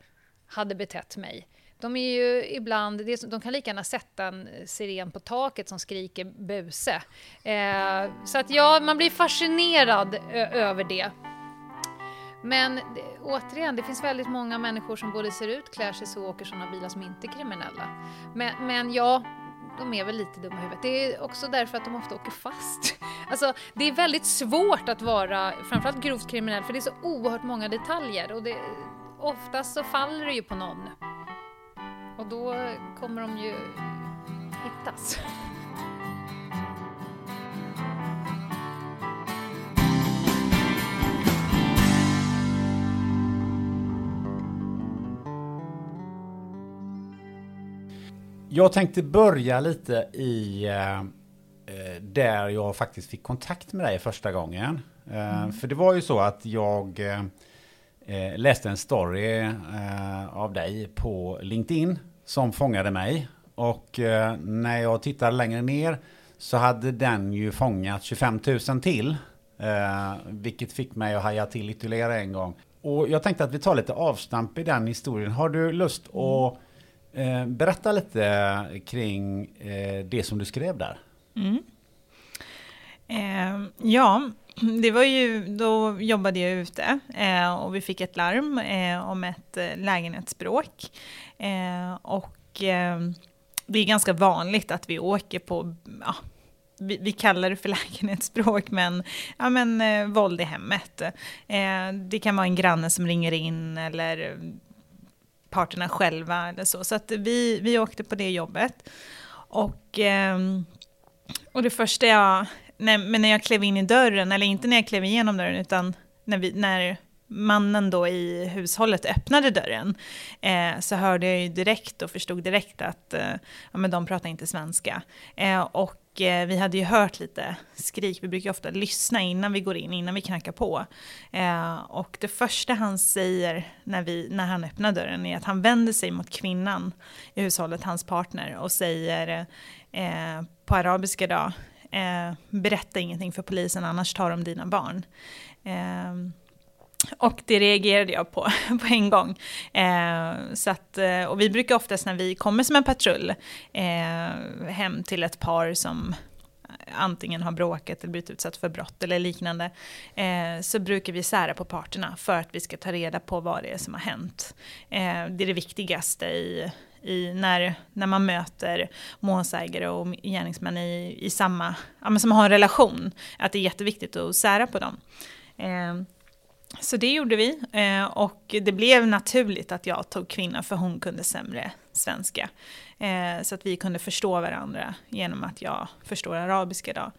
hade betett mig. De är ju ibland, de kan lika gärna sätta en siren på taket som skriker buse. Eh, så att ja, man blir fascinerad över det. Men återigen, det finns väldigt många människor som både ser ut, klär sig så och åker sådana bilar som inte är kriminella. Men, men ja, de är väl lite dumma i huvudet. Det är också därför att de ofta åker fast. Alltså, det är väldigt svårt att vara framförallt grovt kriminell för det är så oerhört många detaljer och det, oftast så faller det ju på någon. Och då kommer de ju hittas. Jag tänkte börja lite i eh, där jag faktiskt fick kontakt med dig första gången. Eh, mm. För det var ju så att jag eh, eh läste en story eh, av dig på LinkedIn som fångade mig. Och eh, när jag tittade längre ner så hade den ju fångat 25 000 till. Eh, vilket fick mig att haja till ytterligare en gång. Och jag tänkte att vi tar lite avstamp i den historien. Har du lust att eh, berätta lite kring eh, det som du skrev där? Mm. Eh, ja, det var ju, då jobbade jag ute eh, och vi fick ett larm eh, om ett eh, lägenhetsbråk. Eh, och eh, det är ganska vanligt att vi åker på, ja, vi, vi, kallar det för lägenhetsbråk, men, ja, men eh, våld i hemmet. Eh, det kan vara en granne som ringer in eller parterna själva eller så. Så att vi, vi åkte på det jobbet. Och, eh, och det första jag, nej, men när jag klev in i dörren, eller inte när jag klev igenom dörren, utan när, vi, när mannen då i hushållet öppnade dörren eh, så hörde jag ju direkt och förstod direkt att eh, ja, men de pratar inte svenska. Eh, och eh, vi hade ju hört lite skrik, vi brukar ofta lyssna innan vi går in, innan vi knackar på. Eh, och det första han säger när, vi, när han öppnar dörren är att han vänder sig mot kvinnan i hushållet, hans partner, och säger eh, på arabiska då, eh, berätta ingenting för polisen annars tar de dina barn. Eh, och det reagerade jag på på en gång. Eh, så att, eh, och vi brukar oftast när vi kommer som en patrull eh, hem till ett par som antingen har bråkat eller blivit utsatt för brott eller liknande, eh, så brukar vi sära på parterna för att vi ska ta reda på vad det är som har hänt. Eh, det är det viktigaste i, i när, när man möter målsägare och gärningsmän i, i samma, ja, som har en relation, att det är jätteviktigt att sära på dem. Eh, så det gjorde vi eh, och det blev naturligt att jag tog kvinnan för hon kunde sämre svenska. Eh, så att vi kunde förstå varandra genom att jag förstår arabiska. idag.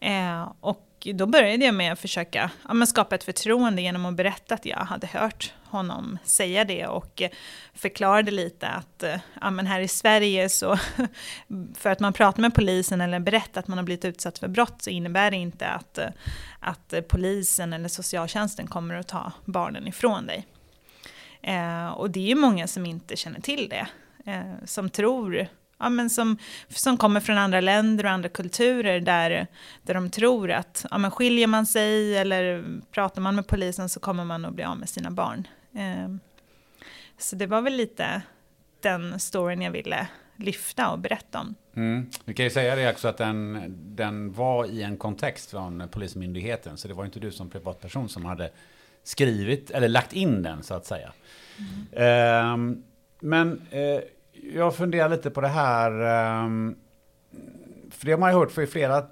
Eh, och då började jag med att försöka ja, skapa ett förtroende genom att berätta att jag hade hört honom säga det och eh, förklarade lite att eh, ja, men här i Sverige så för att man pratar med polisen eller berättar att man har blivit utsatt för brott så innebär det inte att, eh, att polisen eller socialtjänsten kommer att ta barnen ifrån dig. Eh, och det är ju många som inte känner till det, eh, som tror ja, men som, som kommer från andra länder och andra kulturer där, där de tror att ja, men skiljer man sig eller pratar man med polisen så kommer man att bli av med sina barn. Eh, så det var väl lite den storyn jag ville lyfta och berätta om. Mm. Kan ju säga det också att den, den var i en kontext från Polismyndigheten, så det var inte du som privatperson som hade skrivit eller lagt in den så att säga. Mm. Eh, men eh, jag funderar lite på det här. Ehm, för det har man ju hört för flera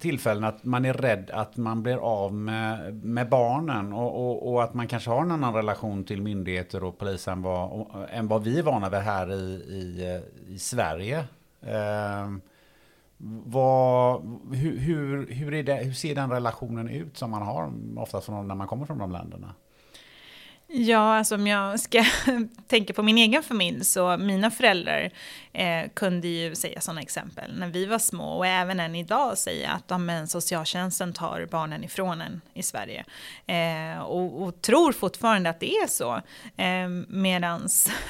tillfällen att man är rädd att man blir av med, med barnen och, och, och, att man kanske har en annan relation till myndigheter och polis än vad, än vad vi är vana vid här i, i, i Sverige. Eh, vad, hur, hur, hur, är det, hur ser den relationen ut som man har oftast när man kommer från de länderna? Ja, alltså om jag ska tänka på min egen familj så mina föräldrar eh, kunde ju säga sådana exempel när vi var små och även än idag säga att amen, socialtjänsten tar barnen ifrån en i Sverige. Eh, och, och, tror fortfarande att det är så. Eh, medans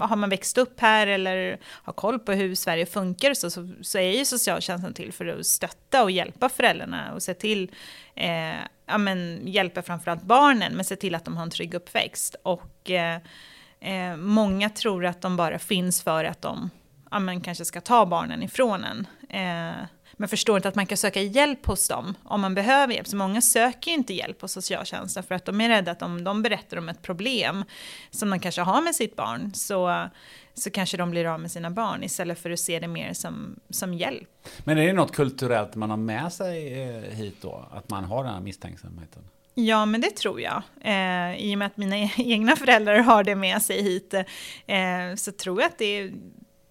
har man växt upp här eller har koll på hur Sverige funkar så, så, så är ju socialtjänsten till för att stötta och hjälpa föräldrarna och se till eh, ja, men, hjälpa framförallt barnen, men se till att de har en trygg uppväxt. Och eh, eh, många tror att de bara finns för att de ja, men, kanske ska ta barnen ifrån en. Eh, men förstår inte att man kan söka hjälp hos dem om man behöver hjälp. Så många söker ju inte hjälp hos socialtjänsten för att de är rädda att om de berättar om ett problem som de kanske har med sitt barn så, så kanske de blir av med sina barn istället för att se det mer som, som hjälp. Men är det något kulturellt man har med sig eh, hit då? Att man har den här misstänksamheten? Ja, men det tror jag. Eh, I och med att mina egna föräldrar har det med sig hit eh, så tror jag att det är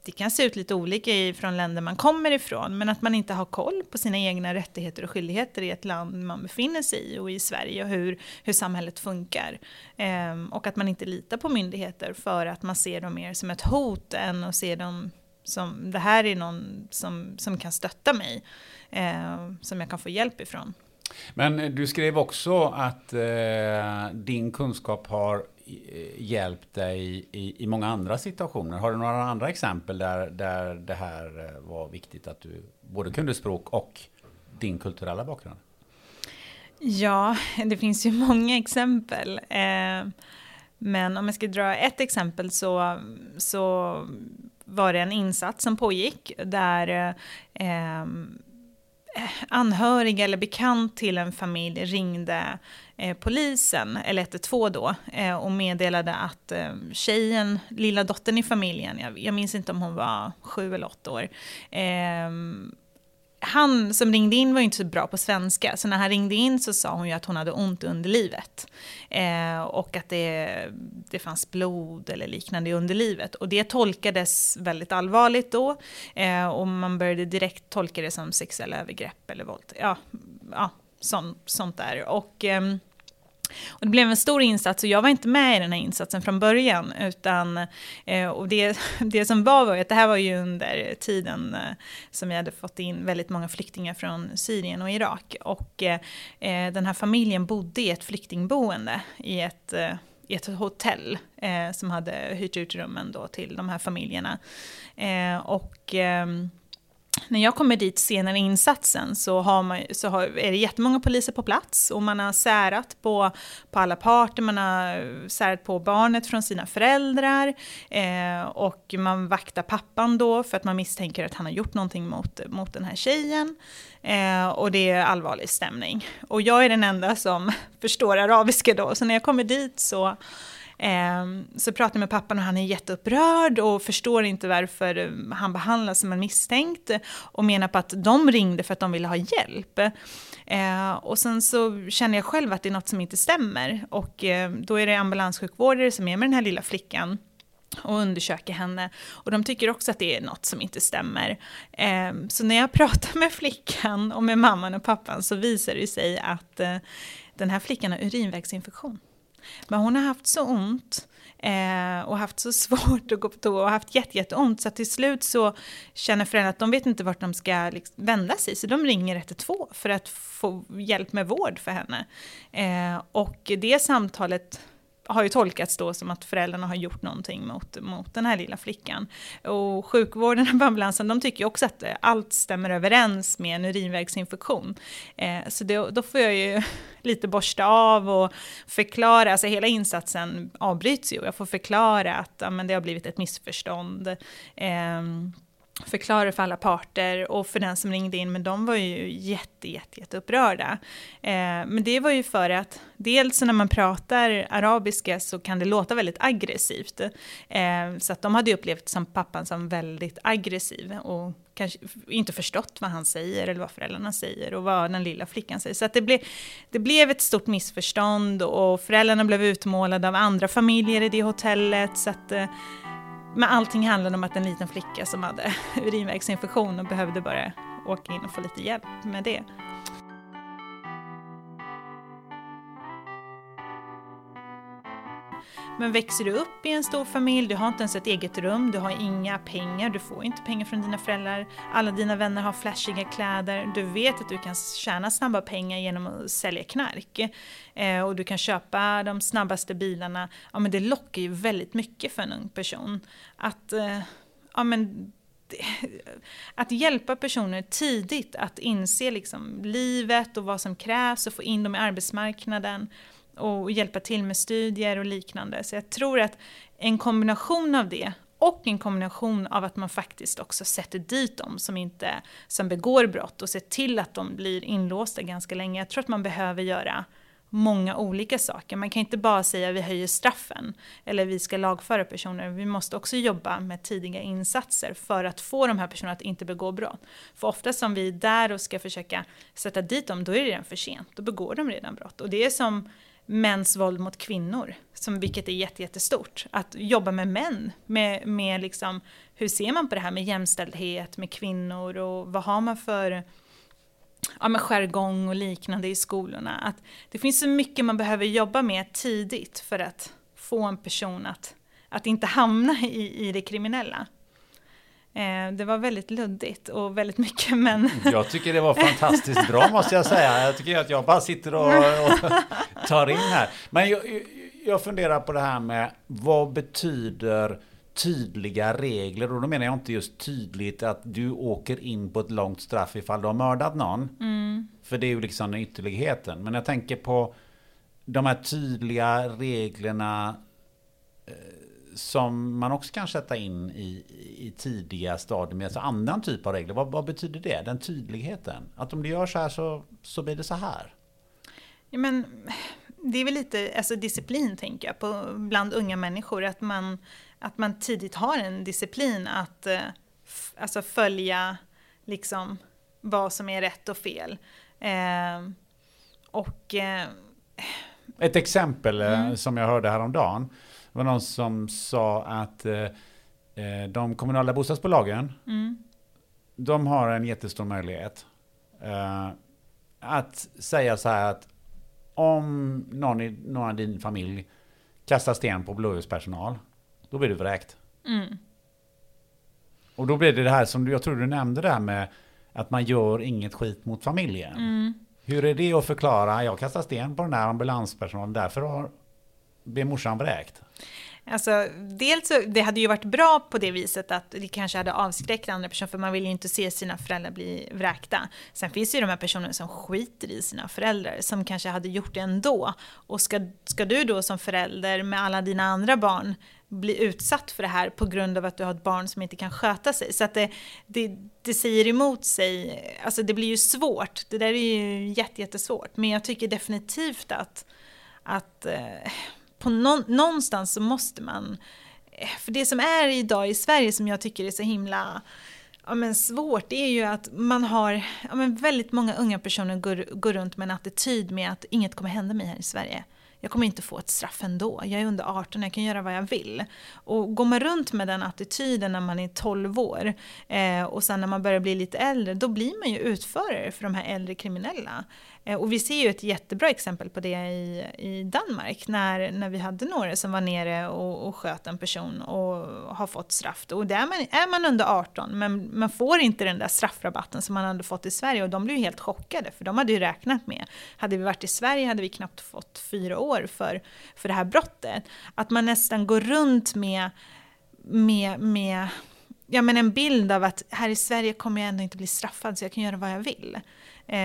det kan se ut lite olika från länder man kommer ifrån, men att man inte har koll på sina egna rättigheter och skyldigheter i ett land man befinner sig i och i Sverige och hur, hur samhället funkar. Ehm, och att man inte litar på myndigheter för att man ser dem mer som ett hot än att se dem som det här är någon som, som kan stötta mig, eh, som jag kan få hjälp ifrån. Men eh, du skrev också att eh, din kunskap har hjälpt dig i, i många andra situationer. Har du några andra exempel där, där det här eh, var viktigt att du både kunde språk och din kulturella bakgrund? Ja, det finns ju många exempel. Eh, men om jag ska dra ett exempel så, så var det en insats som pågick där eh, Eh, anhörig eller bekant till en familj ringde eh, polisen, eller 112 då, eh, och meddelade att eh, tjejen, lilla dottern i familjen, jag, jag minns inte om hon var sju eller åtta år, eh, han som ringde in var ju inte så bra på svenska, så när han ringde in så sa hon ju att hon hade ont i underlivet. Eh, och att det, det fanns blod eller liknande i underlivet. Och det tolkades väldigt allvarligt då. Eh, och man började direkt tolka det som sexuella övergrepp eller våld. Ja, ja sånt, sånt där. Och... Eh, och det blev en stor insats och jag var inte med i den här insatsen från början. Utan, eh, och det, det som var var att det här var ju under tiden eh, som vi hade fått in väldigt många flyktingar från Syrien och Irak. Och eh, den här familjen bodde i ett flyktingboende i ett i ett hotell som hade hyrt ut rummen då till de här familjerna. Och ehm, när jag kommer dit senare i insatsen så, har man, så har, är det jättemånga poliser på plats och man har särat på, på alla parter, man har särat på barnet från sina föräldrar eh, och man vaktar pappan då för att man misstänker att han har gjort någonting mot, mot den här tjejen. Eh, och det är allvarlig stämning. Och jag är den enda som förstår arabiska då, så när jag kommer dit så Ehm, så pratar jag med pappan och han är jätteupprörd och förstår inte varför eh, han behandlas som en misstänkt och menar på att de ringde för att de ville ha hjälp. Eh, och sen så känner jag själv att det är något som inte stämmer och eh, då är det ambulanssjukvårdare som är med den här lilla flickan och undersöker henne. Och de tycker också att det är något som inte stämmer. Eh, så när jag pratar med flickan och med mamman och pappan så visar det sig att eh, den här flickan har urinvägsinfektion. Men hon har haft så ont eh, och haft så svårt att gå på toa och haft jättejätteont så till slut så känner föräldrarna att de vet inte vart de ska liksom vända sig så de ringer 112 för att få hjälp med vård för henne. Eh, och det samtalet har ju tolkats då som att föräldrarna har gjort någonting mot, mot den här lilla flickan. Och sjukvården på ambulansen, de tycker ju också att eh, allt stämmer överens med en urinvägsinfektion. Eh, så det, då får jag ju lite borsta av och förklara, alltså hela insatsen avbryts ju. Jag får förklara att ja, men det har blivit ett missförstånd. Eh, förklara för alla parter och för den som ringde in, men de var ju jätte, jätte, jätte upprörda. Eh, men det var ju för att dels när man pratar arabiska så kan det låta väldigt aggressivt. Eh, så att de hade upplevt som pappan som väldigt aggressiv och kanske inte förstått vad han säger eller vad föräldrarna säger och vad den lilla flickan säger. Så att det, ble, det blev ett stort missförstånd och föräldrarna blev utmålade av andra familjer i det hotellet. Så att, eh, men allting handlade om att en liten flicka som hade urinvägsinfektion och behövde bara åka in och få lite hjälp med det. Men växer du upp i en stor familj, du har inte ens ett eget rum, du har inga pengar, du får inte pengar från dina föräldrar, alla dina vänner har flashiga kläder, du vet att du kan tjäna snabba pengar genom att sälja knark eh, och du kan köpa de snabbaste bilarna, ja men det lockar ju väldigt mycket för en ung person. Att, eh, ja men att hjälpa personer tidigt att inse liksom livet och vad som krävs och få in dem i arbetsmarknaden och hjälpa till med studier och liknande. Så jag tror att en kombination av det och en kombination av att man faktiskt också sätter dit dem som, inte, som begår brott och ser till att de blir inlåsta ganska länge. Jag tror att man behöver göra många olika saker. Man kan inte bara säga vi höjer straffen eller vi ska lagföra personer. Vi måste också jobba med tidiga insatser för att få de här personerna att inte begå brott. För ofta som vi är där och ska försöka sätta dit dem, då är det redan för sent. Då begår de redan brott. Och det är som mäns våld mot kvinnor, som, vilket är jättestort. Att jobba med män, med, med liksom, hur ser man på det här med jämställdhet, med kvinnor och vad har man för ja, med jargong och liknande i skolorna. Att det finns så mycket man behöver jobba med tidigt för att få en person att, att inte hamna i, i det kriminella. Eh, det var väldigt luddigt och väldigt mycket men... Jag tycker det var fantastiskt bra måste jag säga. Jag tycker att jag bara sitter och, och tar in här. Men jag, jag funderar på det här med vad betyder tydliga regler och då menar jag inte just tydligt att du åker in på ett långt straff ifall du har mördat någon. Mm. För det är ju liksom den ytterligheten. Men jag tänker på de här tydliga reglerna eh, som man också kan sätta in i, i tidiga stadier, alltså annan typ av regler. Vad, vad, betyder det? Den tydligheten? Att om du gör så här så, så blir det så här? Ja, men, det är väl lite alltså, disciplin, tänker jag, på, bland unga människor. Att man, att man tidigt har en disciplin att eh, alltså, följa liksom, vad som är rätt och fel. Eh, och eh, Ett exempel eh, Mm. som jag hörde häromdagen. Det var någon som sa att eh, eh, de kommunala bostadsbolagen mm, de har en jättestor möjlighet eh, att säga så här att om någon i någon av din familj kastar sten på blåljuspersonal, då blir du vräkt. mm, Och då blir det det här som du- jag tror du nämnde där med att man gör inget skit mot familjen. mm. Hur är det att förklara? Jag kastar sten på den där ambulanspersonalen, därför har, blev morsan vräkt. Alltså, dels så, det hade ju varit bra på det viset att det kanske hade avskräckt andra personer, för man vill ju inte se sina föräldrar bli vräkta. Sen finns det ju de här personerna som skiter i sina föräldrar, som kanske hade gjort det ändå. Och ska, ska du då som förälder med alla dina andra barn bli utsatt för det här på grund av att du har ett barn som inte kan sköta sig? Så att det, det, det säger emot sig, alltså det blir ju svårt, det där är ju jättesvårt. Men jag tycker definitivt att, att eh, på nå- någonstans så måste man, eh, för det som är idag i Sverige som jag tycker är så himla ja, men svårt, det är ju att man har, ja, men väldigt många unga personer går, går runt med en attityd med att inget kommer hända mig här i Sverige. Jag kommer inte få ett straff ändå. Jag är under 18, jag kan göra vad jag vill. Och går man runt med den attityden när man är 12 år eh, och sen när man börjar bli lite äldre, då blir man ju utförare för de här äldre kriminella. Eh, och vi ser ju ett jättebra exempel på det i, i Danmark när, när vi hade några som var nere och, och sköt en person och har fått straff. Och där är man, är man under 18 men man får inte den där straffrabatten som man hade fått i Sverige och de blev ju helt chockade för de hade ju räknat med, hade vi varit i Sverige hade vi knappt fått fyra år för, för det här brottet. Att man nästan går runt med, med, med ja, men en bild av att här i Sverige kommer jag ändå inte bli straffad så jag kan göra vad jag vill. Eh,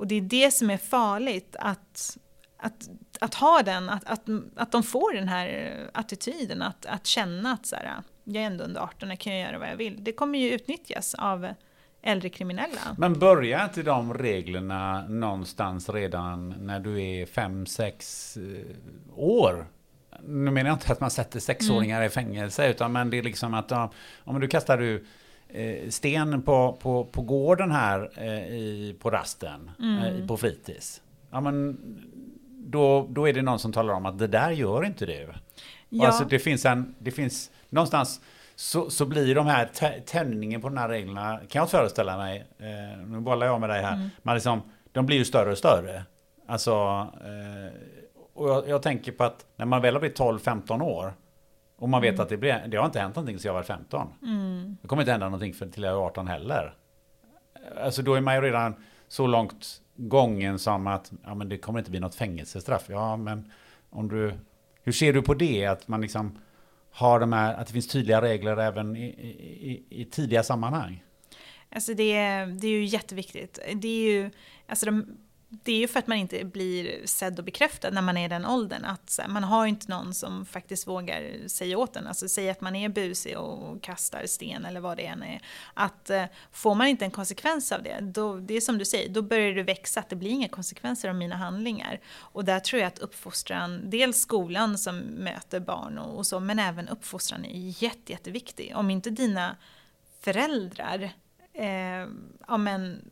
och det är det som är farligt, att, att, att ha den, att, att, att de får den här attityden, att, att känna att så här, jag är ändå under 18, jag kan göra vad jag vill. Det kommer ju utnyttjas av äldre kriminella. Men börjar inte de reglerna någonstans redan när du är 5-6 år? Nu menar jag inte att man sätter sexåringar i fängelse, utan men det är liksom att ja, om du kastar du eh, sten på, på, på gården här eh, i, på rasten, eh, på fritids. Ja, men då, då är det någon som talar om att det där gör inte du. Ja. Alltså det finns en, det finns någonstans så, så blir de här tä- tändningen på de här reglerna, kan jag föreställa mig, eh, nu bollar jag med dig här, men liksom, de blir ju större och större. Alltså, eh, och jag, jag tänker på att när man väl har blivit 12-15 år och man vet att det, blir, det har inte hänt någonting sedan jag var 15. Det kommer inte hända någonting för, till jag är 18 heller. Alltså då är man ju redan så långt gången som att ja, men det kommer inte bli något fängelsestraff. Ja, men om du, hur ser du på det? Att man liksom har de här, att det finns tydliga regler även i, i, i, tidiga sammanhang? Alltså det, är- det är ju jätteviktigt. Det är ju, alltså de, det är ju för att man inte blir sedd och bekräftad när man är i den åldern. Att så här, man har inte någon som faktiskt vågar säga åt en. Alltså säga att man är busig och kastar sten eller vad det än är. Att eh, får man inte en konsekvens av det, då, det är som du säger, då börjar det växa att det blir inga konsekvenser av mina handlingar. Och där tror jag att uppfostran, dels skolan som möter barn och, och så, men även uppfostran är jätte, jätteviktig. Om inte dina föräldrar eh, ja, men,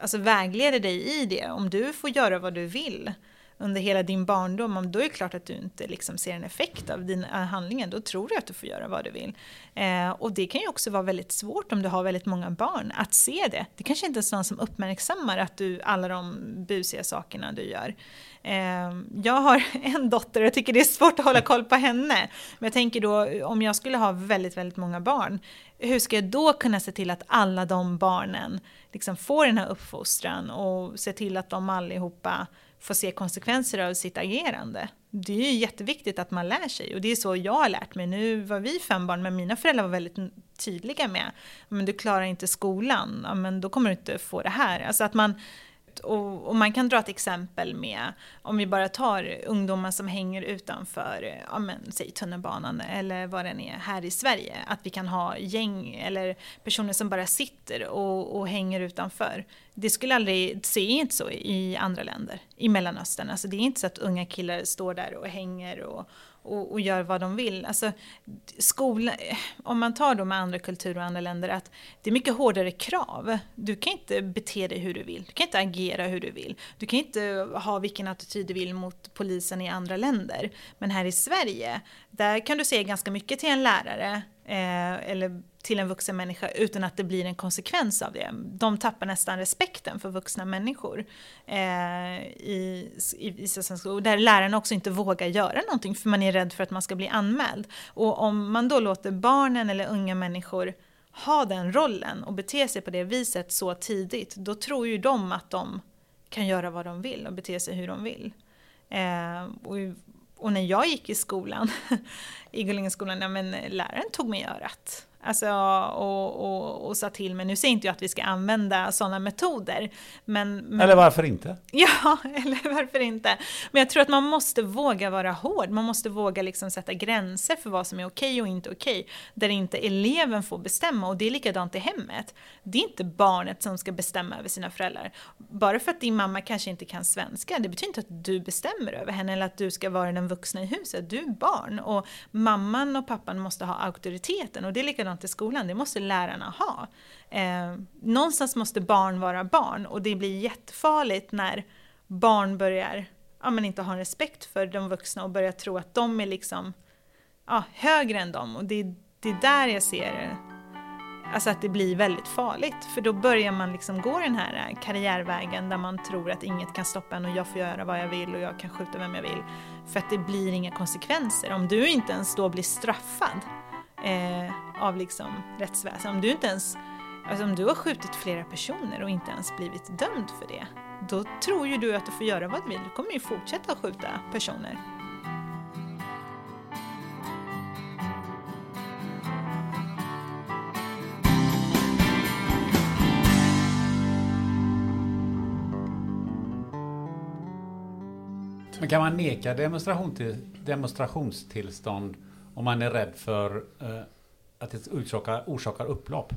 alltså vägleder dig i det. Om du får göra vad du vill under hela din barndom, då är det klart att du inte liksom ser en effekt av din handlingar. Eh, handlingen, då tror du att du får göra vad du vill. Eh, och det kan ju också vara väldigt svårt om du har väldigt många barn, att se det. Det kanske inte är någon som uppmärksammar att du, alla de busiga sakerna du gör. Eh, jag har en dotter och jag tycker det är svårt att hålla koll på henne. Men jag tänker då, om jag skulle ha väldigt, väldigt många barn, hur ska jag då kunna se till att alla de barnen liksom får den här uppfostran och se till att de allihopa får se konsekvenser av sitt agerande. Det är ju jätteviktigt att man lär sig och det är så jag har lärt mig. Nu var vi fem barn men mina föräldrar var väldigt tydliga med men du klarar inte skolan, ja, men då kommer du inte få det här. Alltså att man, och, och man kan dra ett exempel med, om vi bara tar ungdomar som hänger utanför, ja men säg tunnelbanan eller vad den är här i Sverige. Att vi kan ha gäng eller personer som bara sitter och, och hänger utanför. Det skulle aldrig, se inte så i andra länder, i Mellanöstern. Alltså det är inte så att unga killar står där och hänger och, och, och gör vad de vill. Alltså, skola, om man tar då med andra kulturer och andra länder, att det är mycket hårdare krav. Du kan inte bete dig hur du vill, du kan inte agera hur du vill. Du kan inte ha vilken attityd du vill mot polisen i andra länder. Men här i Sverige, där kan du säga ganska mycket till en lärare eh, eller till en vuxen människa utan att det blir en konsekvens av det. De tappar nästan respekten för vuxna människor. Eh, i, i, i där lärarna också inte vågar göra någonting för man är rädd för att man ska bli anmäld. Och om man då låter barnen eller unga människor ha den rollen och bete sig på det viset så tidigt, då tror ju de att de kan göra vad de vill och bete sig hur de vill. Eh, och, och, när jag gick i skolan, i Gullingeskolan, ja, men läraren tog mig i örat. Alltså, och, och, och sa till mig, nu säger inte jag att vi ska använda sådana metoder. Men, men, eller varför inte? Ja, eller varför inte? Men jag tror att man måste våga vara hård. Man måste våga liksom sätta gränser för vad som är okej och inte okej. Där inte eleven får bestämma. Och det är likadant i hemmet. Det är inte barnet som ska bestämma över sina föräldrar. Bara för att din mamma kanske inte kan svenska, det betyder inte att du bestämmer över henne eller att du ska vara den vuxna i huset. Du är barn och mamman och pappan måste ha auktoriteten. Och det är likadant likadant i skolan, det måste lärarna ha. Eh, någonstans måste barn vara barn och det blir jättefarligt när barn börjar ja, men inte ha respekt för de vuxna och börjar tro att de är liksom ja, högre än dem. Och det, det är där jag ser alltså att det blir väldigt farligt. För då börjar man liksom gå den här eh, karriärvägen där man tror att inget kan stoppa en och jag får göra vad jag vill och jag kan skjuta vem jag vill. För att det blir inga konsekvenser. Om du inte ens då blir straffad eh, av liksom rättsväsendet. Om du inte ens Alltså om du har skjutit flera personer och inte ens blivit dömd för det, då tror ju du att du får göra vad du vill. Du kommer ju fortsätta skjuta personer. Men kan man neka demonstration till, demonstrationstillstånd om man är rädd för eh, att det orsakar, orsakar upplopp?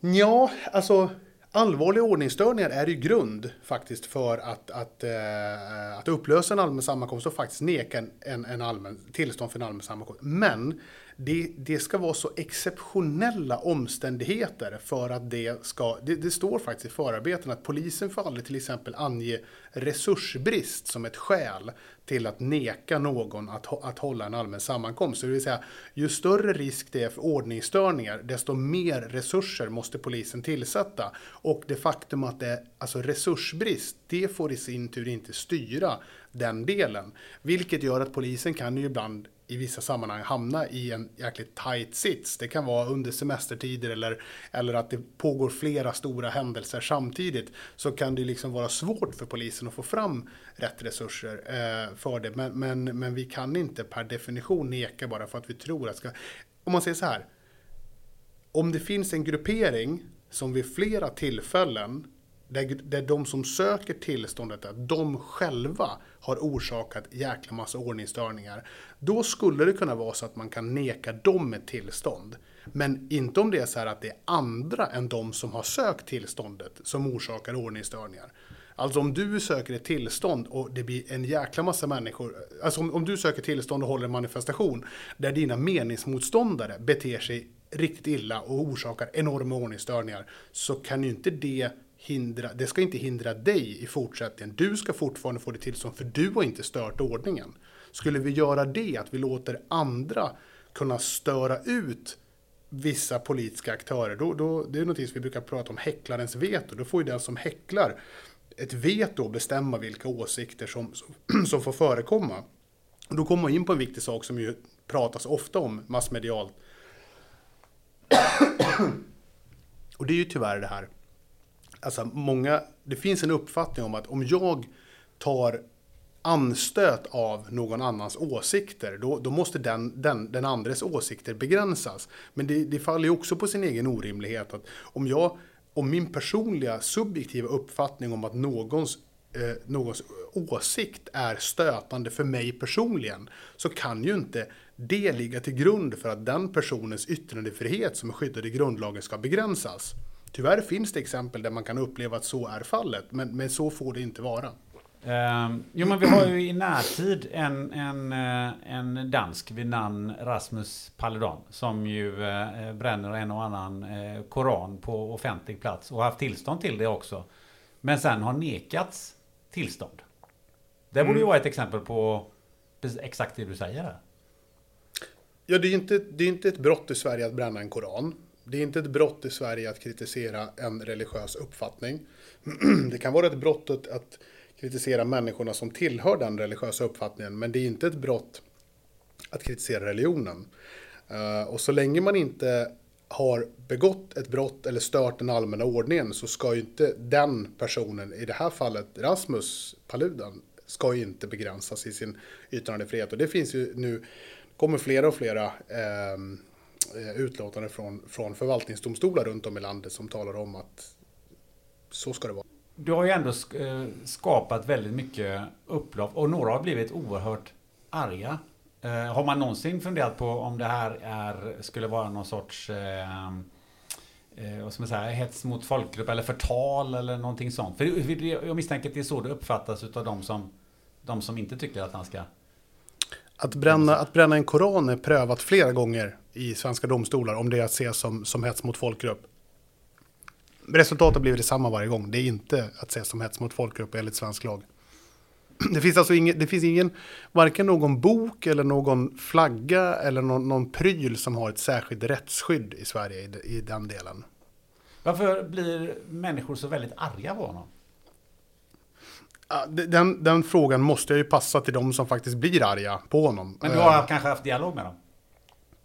Ja, alltså allvarliga ordningsstörningar är ju grund faktiskt för att, att, eh, att upplösa en allmän sammankomst och faktiskt neka en, en allmän tillstånd för en allmän sammankomst. Men det, det ska vara så exceptionella omständigheter för att det ska... Det, det står faktiskt i förarbetena att polisen får aldrig till exempel ange resursbrist som ett skäl till att neka någon att, att hålla en allmän sammankomst. Så det vill säga, ju större risk det är för ordningsstörningar, desto mer resurser måste polisen tillsätta. Och det faktum att det är alltså resursbrist, det får i sin tur inte styra den delen. Vilket gör att polisen kan ju ibland i vissa sammanhang hamna i en jäkligt tight sits. Det kan vara under semestertider eller, eller att det pågår flera stora händelser samtidigt. Så kan det liksom vara svårt för polisen att få fram rätt resurser eh, för det. Men, men, men vi kan inte per definition neka bara för att vi tror att ska... Om man säger så här. Om det finns en gruppering som vid flera tillfällen där, där de som söker tillståndet, att de själva har orsakat jäkla massa ordningsstörningar. Då skulle det kunna vara så att man kan neka dem ett tillstånd. Men inte om det är så här att det är andra än de som har sökt tillståndet som orsakar ordningsstörningar. Alltså om du söker ett tillstånd och det blir en jäkla massa människor. Alltså om, om du söker tillstånd och håller en manifestation där dina meningsmotståndare beter sig riktigt illa och orsakar enorma ordningsstörningar. Så kan ju inte det hindra, det ska inte hindra dig i fortsättningen. Du ska fortfarande få det tillstånd för du har inte stört ordningen. Skulle vi göra det, att vi låter andra kunna störa ut vissa politiska aktörer, då, då, det är något som vi brukar prata om häcklarens veto. Då får ju den som häcklar ett veto att bestämma vilka åsikter som, som, som får förekomma. Då kommer man in på en viktig sak som ju pratas ofta om massmedialt. Och det är ju tyvärr det här alltså många, det finns en uppfattning om att om jag tar anstöt av någon annans åsikter, då, då måste den, den, den andres åsikter begränsas. Men det, det faller ju också på sin egen orimlighet att om jag, om min personliga subjektiva uppfattning om att någons eh, någons åsikt är stötande för mig personligen så kan ju inte det ligga till grund för att den personens yttrandefrihet som är skyddad i grundlagen ska begränsas. Tyvärr finns det exempel där man kan uppleva att så är fallet, men, men så får det inte vara. Ehm, jo, men vi har ju i närtid en, en, eh, en dansk vid namn Rasmus Paludan som ju eh, bränner en och annan eh, koran på offentlig plats och haft tillstånd till det också. Men sen har nekats tillstånd. Det borde ju vara ett exempel på exakt det du säger här. Ja, det är ju inte, det är inte ett brott i Sverige att bränna en koran. Det är inte ett brott i Sverige att kritisera en religiös uppfattning. Det kan vara ett brott att, att kritisera människorna som tillhör den religiösa uppfattningen, men det är inte ett brott att kritisera religionen. Eh, och så länge man inte har begått ett brott eller stört den allmänna ordningen så ska ju inte den personen, i det här fallet Rasmus Paludan, ska ju inte begränsas i sin yttrandefrihet. Och det finns ju nu, kommer flera och flera eh, utlåtanden från, från förvaltningsdomstolar runt om i landet som talar om att så ska det vara. Du har ju ändå eh, skapat väldigt mycket upplopp och några har blivit oerhört arga. Eh, har man någonsin funderat på om det här är, skulle vara någon sorts eh, eh, vad ska man säga, hets mot folkgrupp eller förtal eller någonting sånt? För jag misstänker att det är så det uppfattas utav de som, de som inte tycker att han ska... Att bränna, att bränna en koran är prövat flera gånger i svenska domstolar om det är att se som, som hets mot folkgrupp. Resultatet blir detsamma varje gång. Det är inte att se som hets mot folkgrupp enligt svensk lag. Det finns alltså ingen, det finns ingen, varken någon bok eller någon flagga eller någon, någon pryl som har ett särskilt rättsskydd i Sverige i, i den delen. Varför blir människor så väldigt arga på honom? Den, den frågan måste jag ju passa till de som faktiskt blir arga på honom. Men du Eh, har kanske haft dialog med dem?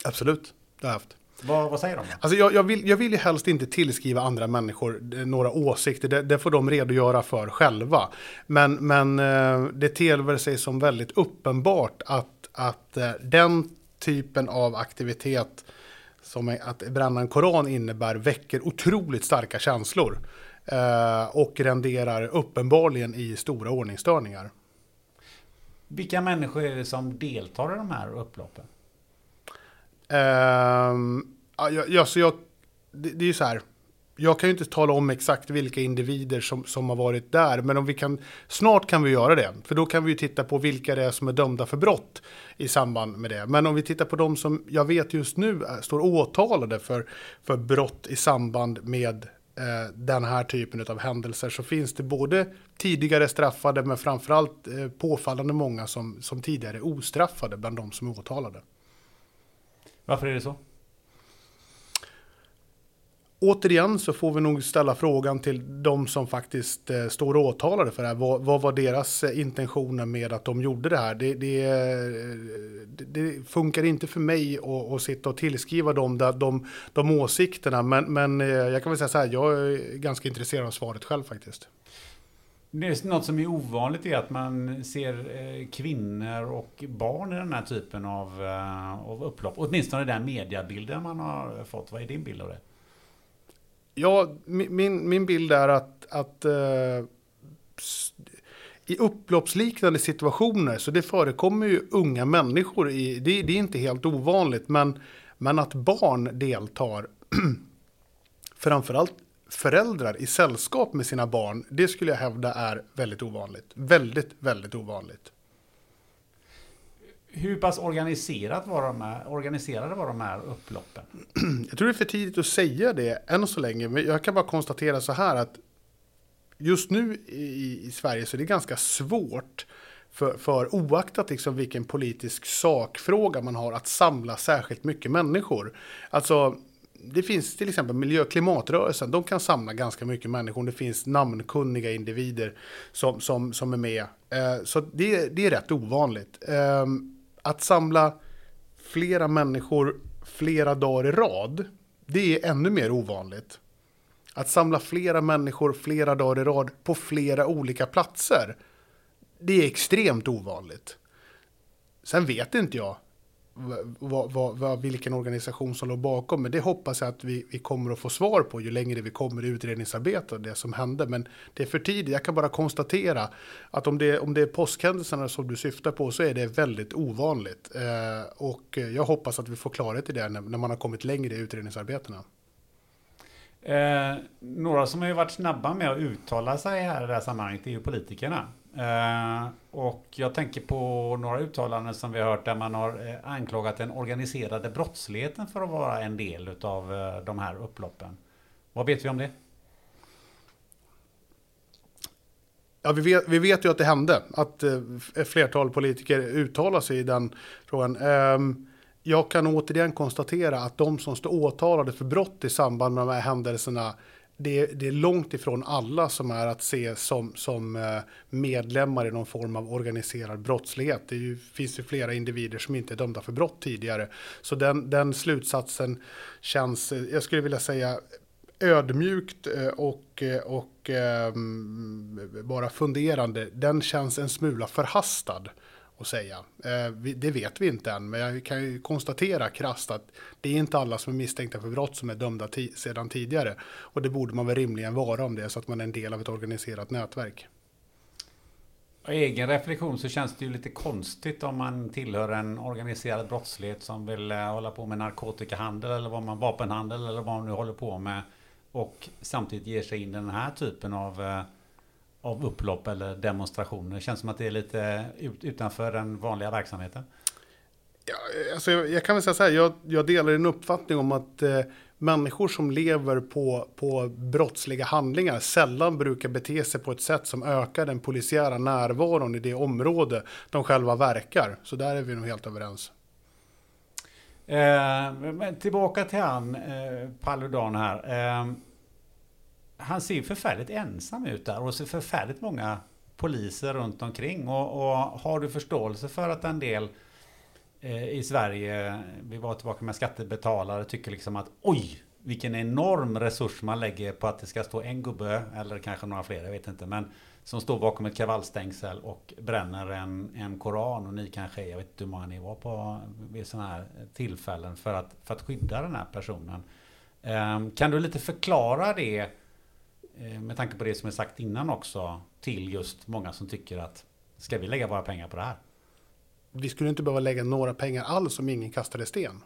Absolut, det har jag haft. Vad, vad säger de? Alltså jag, jag, vill, jag vill ju helst inte tillskriva andra människor eh, några åsikter. Det, det får de redogöra för själva. Men, men eh, det ter sig som väldigt uppenbart att, att eh, den typen av aktivitet som är- att bränna en koran innebär väcker otroligt starka känslor. Och renderar uppenbarligen i stora ordningsstörningar. Vilka människor är det som deltar i de här upploppen? Uh, ja, ja, så jag, det, det är ju så här. Jag kan ju inte tala om exakt vilka individer som, som har varit där, men om vi kan, snart kan vi göra det. För då kan vi ju titta på vilka det är som är dömda för brott i samband med det. Men om vi tittar på de som jag vet just nu är, står åtalade för, för brott i samband med eh, den här typen av händelser så finns det både tidigare straffade men framförallt eh, påfallande många som, som tidigare är ostraffade bland de som är åtalade. Varför är det så? Återigen så får vi nog ställa frågan till de som faktiskt eh, står åtalade för det här. Vad, vad var deras eh, intentioner med att de gjorde det här? Det, det, eh, det, funkar inte för mig att, att sitta och tillskriva dem de, de, de åsikterna. Men, men jag kan väl säga så här, jag är ganska intresserad av svaret själv faktiskt. Det är något som är ovanligt är att man ser eh, kvinnor och barn i den här typen av, eh, av upplopp. Åtminstone den mediabilden man har fått. Vad är din bild av det? Ja, min, min- bild är att, att uh, i upploppsliknande situationer, så det förekommer ju unga människor i, det, det är inte helt ovanligt, men, men att barn deltar, framförallt föräldrar i sällskap med sina barn, det skulle jag hävda är väldigt ovanligt. Väldigt, väldigt ovanligt. Hur pass organiserat var de här, organiserade var de här upploppen? Jag tror det är för tidigt att säga det än så länge, men jag kan bara konstatera så här att just nu i, i Sverige så är det ganska svårt för, för oaktat liksom vilken politisk sakfråga man har att samla särskilt mycket människor. Alltså, det finns till exempel miljö och klimatrörelsen, de kan samla ganska mycket människor. Det finns namnkunniga individer som, som, som är med. Eh, så det, det är rätt ovanligt. Ehm, att samla flera människor flera dagar i rad, det är ännu mer ovanligt. Att samla flera människor flera dagar i rad på flera olika platser, det är extremt ovanligt. Sen vet inte jag vad, vad, vad, vilken organisation som låg bakom, men det hoppas jag att vi, vi kommer att få svar på ju längre vi kommer i utredningsarbetet och det som hände. Men det är för tidigt. Jag kan bara konstatera att om det, om det är påskhändelserna som du syftar på så är det väldigt ovanligt. Eh, och jag hoppas att vi får klarhet i det när, när man har kommit längre i utredningsarbetena. Eh, några som har ju varit snabba med att uttala sig här i det här sammanhanget är ju politikerna. Eh, och jag tänker på några uttalanden som vi har hört där man har eh, anklagat den organiserade brottsligheten för att vara en del av eh, de här upploppen. Vad vet vi om det? Ja, vi vet, vi vet ju att det hände, att ett flertal politiker uttalar sig i den frågan. Ehm, jag kan återigen konstatera att de som står åtalade för brott i samband med de här händelserna det, det, är långt ifrån alla som är att se som, som eh, medlemmar i någon form av organiserad brottslighet. Det ju, finns ju flera individer som inte är dömda för brott tidigare. Så den, den slutsatsen känns, eh, jag skulle vilja säga, ödmjukt eh, och, och um, bara funderande. Den känns en smula förhastad att säga. Eh, det vet vi inte än, men jag kan ju konstatera krasst att det är inte alla som är misstänkta för brott som är dömda sedan tidigare. Och det borde man väl rimligen vara om det är så att man är en del av ett organiserat nätverk. Av egen reflektion så känns det ju lite konstigt om man tillhör en organiserad brottslighet som vill eh, hålla på med narkotikahandel eller vad man vapenhandel eller vad man nu håller på med och samtidigt ger sig in i den här typen av eh, av upplopp eller demonstrationer? Det känns som att det är lite ut, utanför den vanliga verksamheten. Ja, alltså jag, jag kan väl säga så här, jag, jag delar en uppfattning om att eh, människor som lever på, på brottsliga handlingar sällan brukar bete sig på ett sätt som ökar den polisiära närvaron i det område de själva verkar. Så där är vi nog helt överens. Eh, men tillbaka till han, eh, Paludan här. Eh, han ser förfärligt ensam ut där och ser förfärligt många poliser runt omkring. Och, och har du förståelse för att en del eh, i Sverige, vi var tillbaka med skattebetalare, tycker liksom att oj, vilken enorm resurs man lägger på att det ska stå en gubbe, eller kanske några fler, jag vet inte, men som står bakom ett kravallstängsel och bränner en, en koran och ni kanske är, jag vet inte hur många ni var på vid sådana här tillfällen för att, för att skydda den här personen. Um, kan du lite förklara det Eh, med tanke på det som är sagt innan också, till just många som tycker att ska vi lägga våra pengar på det här? Vi skulle inte behöva lägga några pengar alls om ingen kastade sten.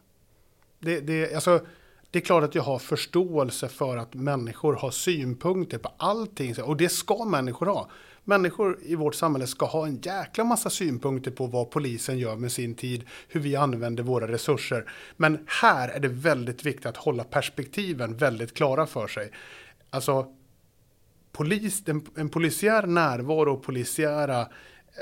Det, det, alltså, det är klart att jag har förståelse för att människor har synpunkter på allting. Och det ska människor ha. Människor i vårt samhälle ska ha en jäkla massa synpunkter på vad polisen gör med sin tid, hur vi använder våra resurser. Men här är det väldigt viktigt att hålla perspektiven väldigt klara för sig. Alltså, polis, en, en polisiär närvaro och polisiära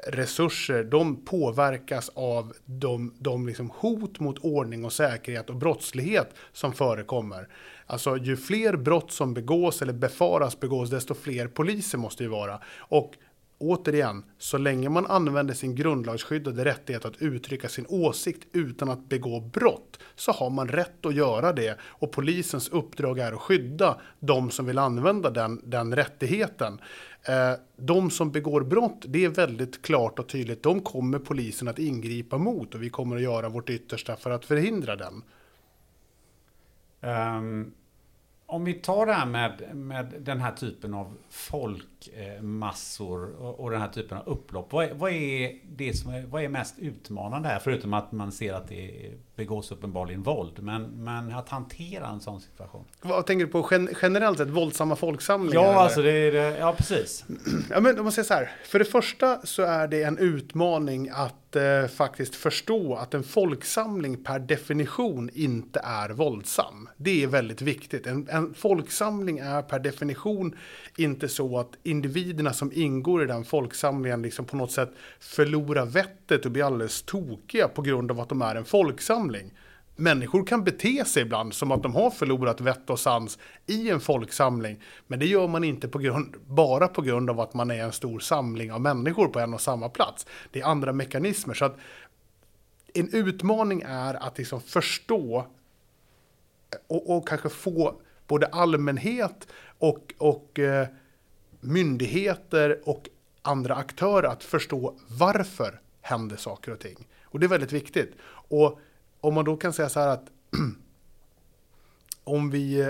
resurser, de påverkas av de, de liksom hot mot ordning och säkerhet och brottslighet som förekommer. Alltså ju fler brott som begås eller befaras begås, desto fler poliser måste ju vara. Och återigen, så länge man använder sin grundlagsskyddade rättighet att uttrycka sin åsikt utan att begå brott, så har man rätt att göra det. Och polisens uppdrag är att skydda de som vill använda den, den rättigheten. Eh, de som begår brott, det är väldigt klart och tydligt, de kommer polisen att ingripa mot och vi kommer att göra vårt yttersta för att förhindra den. Um om vi tar det här med, med den här typen av folk och, och den här typen av upplopp. Vad är, vad är det som är, vad är mest utmanande här? Förutom att man ser att det begås uppenbarligen våld. Men, men att hantera en sån situation. Vad tänker du på generellt sett? Våldsamma folksamlingar? Ja, alltså det är det, ja precis. Ja, men om man säger så här. För det första så är det en utmaning att eh, faktiskt förstå att en folksamling per definition inte är våldsam. Det är väldigt viktigt. En, en folksamling är per definition inte så att individerna som ingår i den folksamlingen liksom på något sätt förlorar vettet och blir alldeles tokiga på grund av att de är en folksamling. Människor kan bete sig ibland som att de har förlorat vett och sans i en folksamling. Men det gör man inte på grund, bara på grund av att man är en stor samling av människor på en och samma plats. Det är andra mekanismer. Så att en utmaning är att liksom förstå och, och kanske få både allmänhet och, och eh, myndigheter och andra aktörer att förstå varför händer saker och ting. Och det är väldigt viktigt. Och om man då kan säga så här att om vi, eh,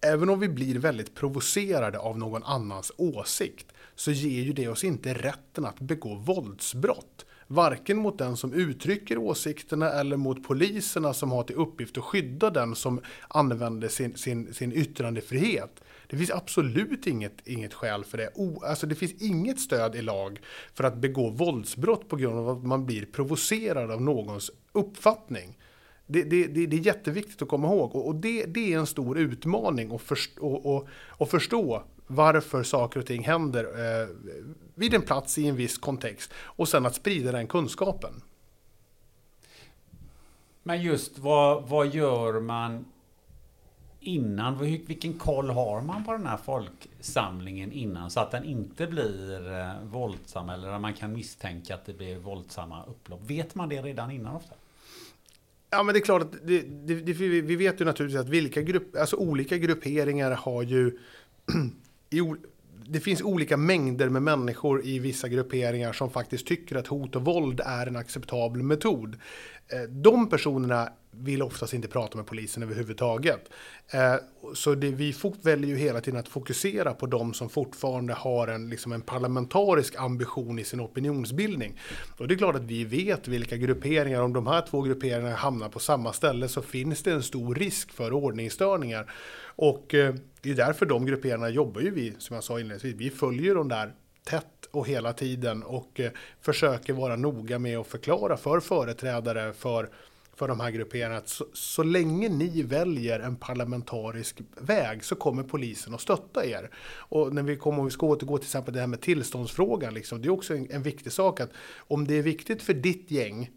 även om vi blir väldigt provocerade av någon annans åsikt, så ger ju det oss inte rätten att begå våldsbrott. Varken mot den som uttrycker åsikterna eller mot poliserna som har till uppgift att skydda den som använder sin, sin, sin yttrandefrihet. Det finns absolut inget, inget skäl för det. O, alltså det finns inget stöd i lag för att begå våldsbrott på grund av att man blir provocerad av någons uppfattning. Det, det, det, det är jätteviktigt att komma ihåg och, och det, det, är en stor utmaning att förstå, och, och, och förstå varför saker och ting händer eh, vid en plats i en viss kontext och sen att sprida den kunskapen. Men just vad, vad gör man innan? Vilken koll har man på den här folksamlingen innan så att den inte blir eh, våldsam eller att man kan misstänka att det blir våldsamma upplopp? Vet man det redan innan ofta? Ja, men det är klart att det, det, det, vi vet ju naturligtvis att vilka grupp, alltså olika grupperingar har ju i, det finns olika mängder med människor i vissa grupperingar som faktiskt tycker att hot och våld är en acceptabel metod. Eh, de personerna vill oftast inte prata med polisen överhuvudtaget. Eh, så det, vi väljer ju hela tiden att fokusera på de som fortfarande har en, liksom en parlamentarisk ambition i sin opinionsbildning. Och det är klart att vi vet vilka grupperingar, om de här två grupperingarna hamnar på samma ställe så finns det en stor risk för ordningsstörningar. Och eh, det är därför de grupperingarna jobbar ju vi, som jag sa inledningsvis, vi följer de där tätt och hela tiden och eh, försöker vara noga med att förklara för företrädare för för de här grupperingarna att så, så, länge ni väljer en parlamentarisk väg så kommer polisen att stötta er. Och när vi kommer, om vi ska återgå till exempel det här med tillståndsfrågan, liksom, det är också en, en viktig sak att om det är viktigt för ditt gäng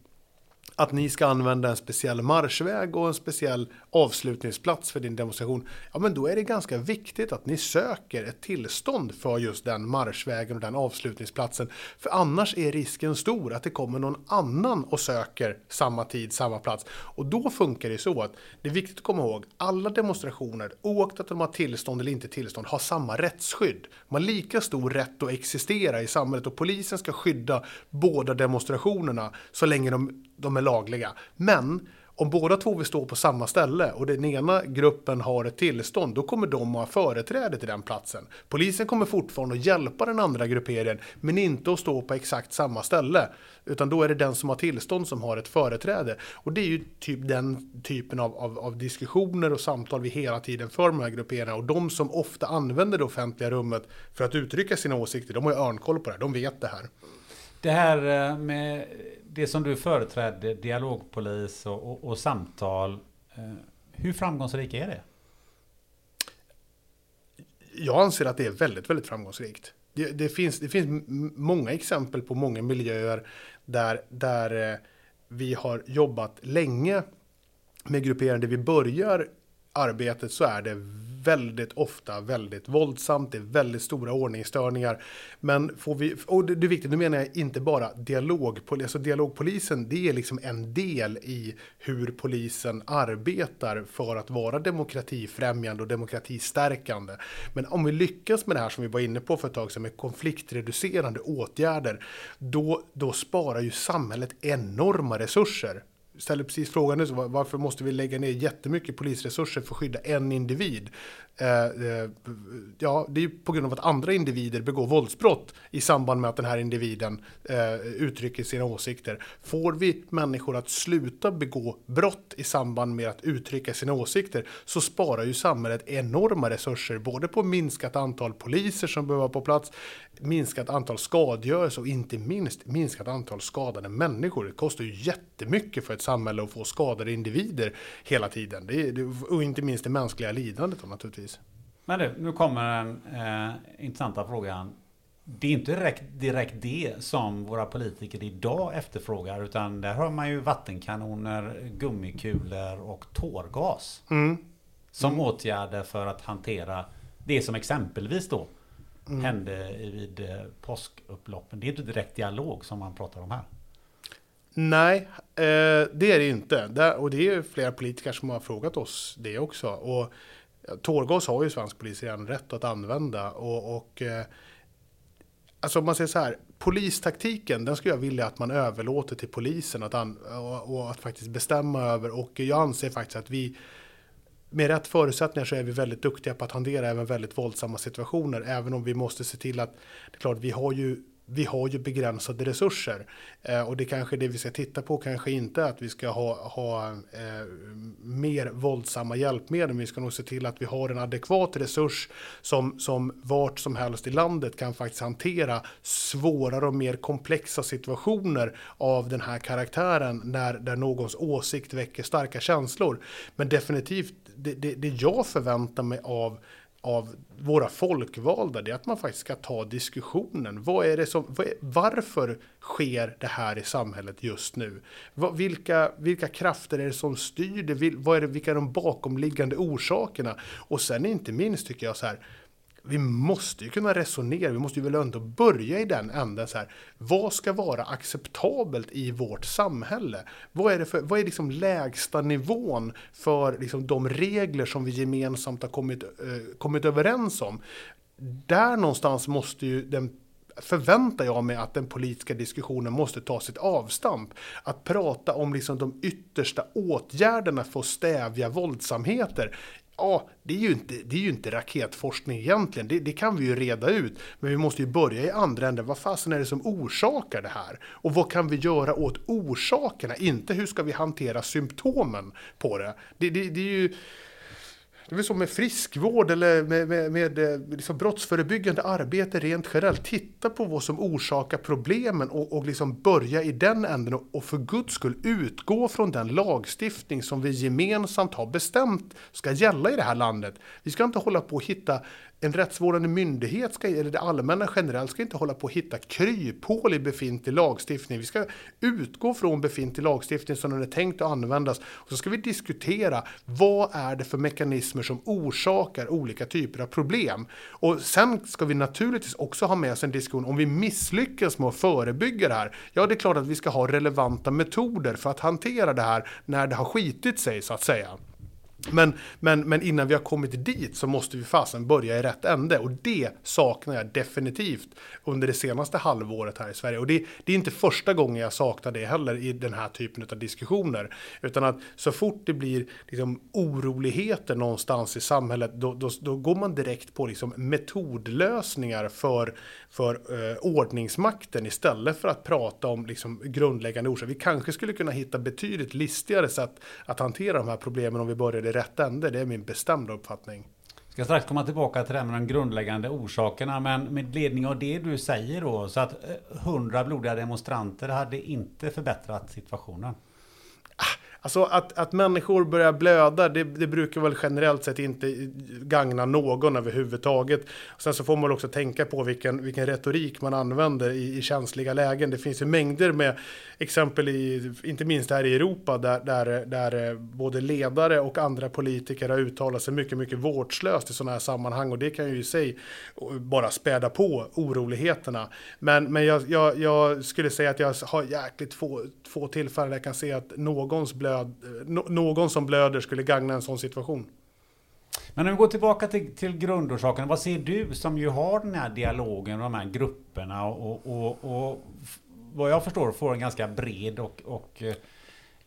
att ni ska använda en speciell marschväg och en speciell avslutningsplats för din demonstration, ja men då är det ganska viktigt att ni söker ett tillstånd för just den marschvägen och den avslutningsplatsen. För annars är risken stor att det kommer någon annan och söker samma tid, samma plats. Och då funkar det så att det är viktigt att komma ihåg, alla demonstrationer, oaktat de har tillstånd eller inte tillstånd, har samma rättsskydd. De har lika stor rätt att existera i samhället och polisen ska skydda båda demonstrationerna så länge de de är lagliga. Men om båda två vill stå på samma ställe och den ena gruppen har ett tillstånd, då kommer de att ha företräde till den platsen. Polisen kommer fortfarande att hjälpa den andra grupperingen, men inte att stå på exakt samma ställe. Utan då är det den som har tillstånd som har ett företräde. Och det är ju typ den typen av, av, av diskussioner och samtal vi hela tiden för med de här grupperingarna. Och de som ofta använder det offentliga rummet för att uttrycka sina åsikter, de har ju örnkoll på det här, de vet det här. Det här eh, med det som du företrädde, dialogpolis och, och, och samtal. Eh, hur framgångsrik är det? Jag anser att det är väldigt, väldigt framgångsrikt. Det, det, finns, det finns många exempel på många miljöer där, där eh, vi har jobbat länge med grupperingar där vi börjar arbetet så är det väldigt ofta väldigt våldsamt, det är väldigt stora ordningsstörningar. Men får vi, och det är viktigt, nu menar jag inte bara dialogpolisen, alltså dialogpolisen det är liksom en del i hur polisen arbetar för att vara demokratifrämjande och demokratistärkande. Men om vi lyckas med det här som vi var inne på för ett tag sedan med konfliktreducerande åtgärder, då, då sparar ju samhället enorma resurser ställer precis frågan nu, varför måste vi lägga ner jättemycket polisresurser för att skydda en individ? Eh, eh, ja, det är på grund av att andra individer begår våldsbrott i samband med att den här individen eh, uttrycker sina åsikter. Får vi människor att sluta begå brott i samband med att uttrycka sina åsikter så sparar ju samhället enorma resurser, både på minskat antal poliser som behöver vara på plats, minskat antal skadegörelse och inte minst minskat antal skadade människor. Det kostar ju jättemycket för ett samhälle att få skadade individer hela tiden. Det är, och inte minst det mänskliga lidandet naturligtvis. Men du, nu kommer den eh, intressanta frågan. Det är inte direkt, direkt det som våra politiker idag efterfrågar utan där har man ju vattenkanoner, gummikulor och tårgas. Mm. Som mm. åtgärder för att hantera det som exempelvis då mm. hände vid eh, påskupploppen. Det är inte direkt dialog som man pratar om här. Nej, eh, det är det inte. och det är flera politiker som har frågat oss det också. Och tårgas har ju svensk polis redan rätt att använda. Och, och eh, alltså om man säger så här, polistaktiken, den skulle jag vilja att man överlåter till polisen att an, och, och, att faktiskt bestämma över. Och jag anser faktiskt att vi med rätt förutsättningar så är vi väldigt duktiga på att hantera även väldigt våldsamma situationer. Även om vi måste se till att, det är klart, vi har ju vi har ju begränsade resurser. Eh, och det kanske det vi ska titta på kanske inte att vi ska ha, ha eh, mer våldsamma hjälpmedel. Men vi ska nog se till att vi har en adekvat resurs som, som vart som helst i landet kan faktiskt hantera svårare och mer komplexa situationer av den här karaktären när där någons åsikt väcker starka känslor. Men definitivt, det, det, det jag förväntar mig av av våra folkvalda, det är att man faktiskt ska ta diskussionen. Vad är det som, är, varför sker det här i samhället just nu? Vad, vilka, vilka krafter är det som styr det? Vad är det, vilka är de bakomliggande orsakerna? Och sen inte minst tycker jag så här, vi måste ju kunna resonera, vi måste ju väl ändå börja i den änden så här. Vad ska vara acceptabelt i vårt samhälle? Vad är, det för, vad är liksom lägsta nivån för liksom de regler som vi gemensamt har kommit, eh, kommit överens om? Där någonstans måste ju den förväntar jag mig att den politiska diskussionen måste ta sitt avstamp. Att prata om liksom de yttersta åtgärderna för att stävja våldsamheter ja, det är ju inte, det är ju inte raketforskning egentligen. Det, det, kan vi ju reda ut. Men vi måste ju börja i andra änden. Vad fasen är det som orsakar det här? Och vad kan vi göra åt orsakerna? Inte hur ska vi hantera symptomen på det? Det, det, det är ju det är väl så med friskvård eller med, med, med eh, liksom brottsförebyggande arbete rent generellt. Titta på vad som orsakar problemen och, och liksom börja i den änden och, och för guds skull utgå från den lagstiftning som vi gemensamt har bestämt ska gälla i det här landet. Vi ska inte hålla på att hitta en rättsvårdande myndighet, ska, eller det allmänna generellt, ska inte hålla på att hitta kryphål i befintlig lagstiftning. Vi ska utgå från befintlig lagstiftning som den är tänkt att användas. Och så ska vi diskutera vad är det för mekanismer som orsakar olika typer av problem. Och sen ska vi naturligtvis också ha med oss en diskussion om vi misslyckas med att förebygga det här. Ja, det är klart att vi ska ha relevanta metoder för att hantera det här när det har skitit sig så att säga. Men, men, men innan vi har kommit dit så måste vi fasen börja i rätt ände och det saknar jag definitivt under det senaste halvåret här i Sverige. Och det, det är inte första gången jag saknar det heller i den här typen av diskussioner. Utan att så fort det blir liksom oroligheter någonstans i samhället då, då, då går man direkt på liksom metodlösningar för, för eh, ordningsmakten istället för att prata om liksom grundläggande orsaker. Vi kanske skulle kunna hitta betydligt listigare sätt att hantera de här problemen om vi började i rätt ände. Det är min bestämda uppfattning. Jag ska strax komma tillbaka till det med de grundläggande orsakerna, men med ledning av det du säger då, så att 100 eh, blodiga demonstranter hade inte förbättrat situationen? Alltså att, att människor börjar blöda, det, det, brukar väl generellt sett inte gagna någon överhuvudtaget. Sen så får man också tänka på vilken, vilken retorik man använder i, i känsliga lägen. Det finns ju mängder med exempel, i, inte minst här i Europa, där, där, där eh, både ledare och andra politiker har uttalat sig mycket, mycket vårdslöst i sådana här sammanhang. Och det kan ju i sig eh, bara späda på oroligheterna. Men, men jag, jag, jag skulle säga att jag har jäkligt få, få tillfällen där jag kan se att någons blöd blöd, någon som blöder skulle gagna en sån situation. Men om vi går tillbaka till, till grundorsaken. Vad ser du som ju har den här dialogen med de här grupperna och, och, och vad jag förstår får en ganska bred och, och,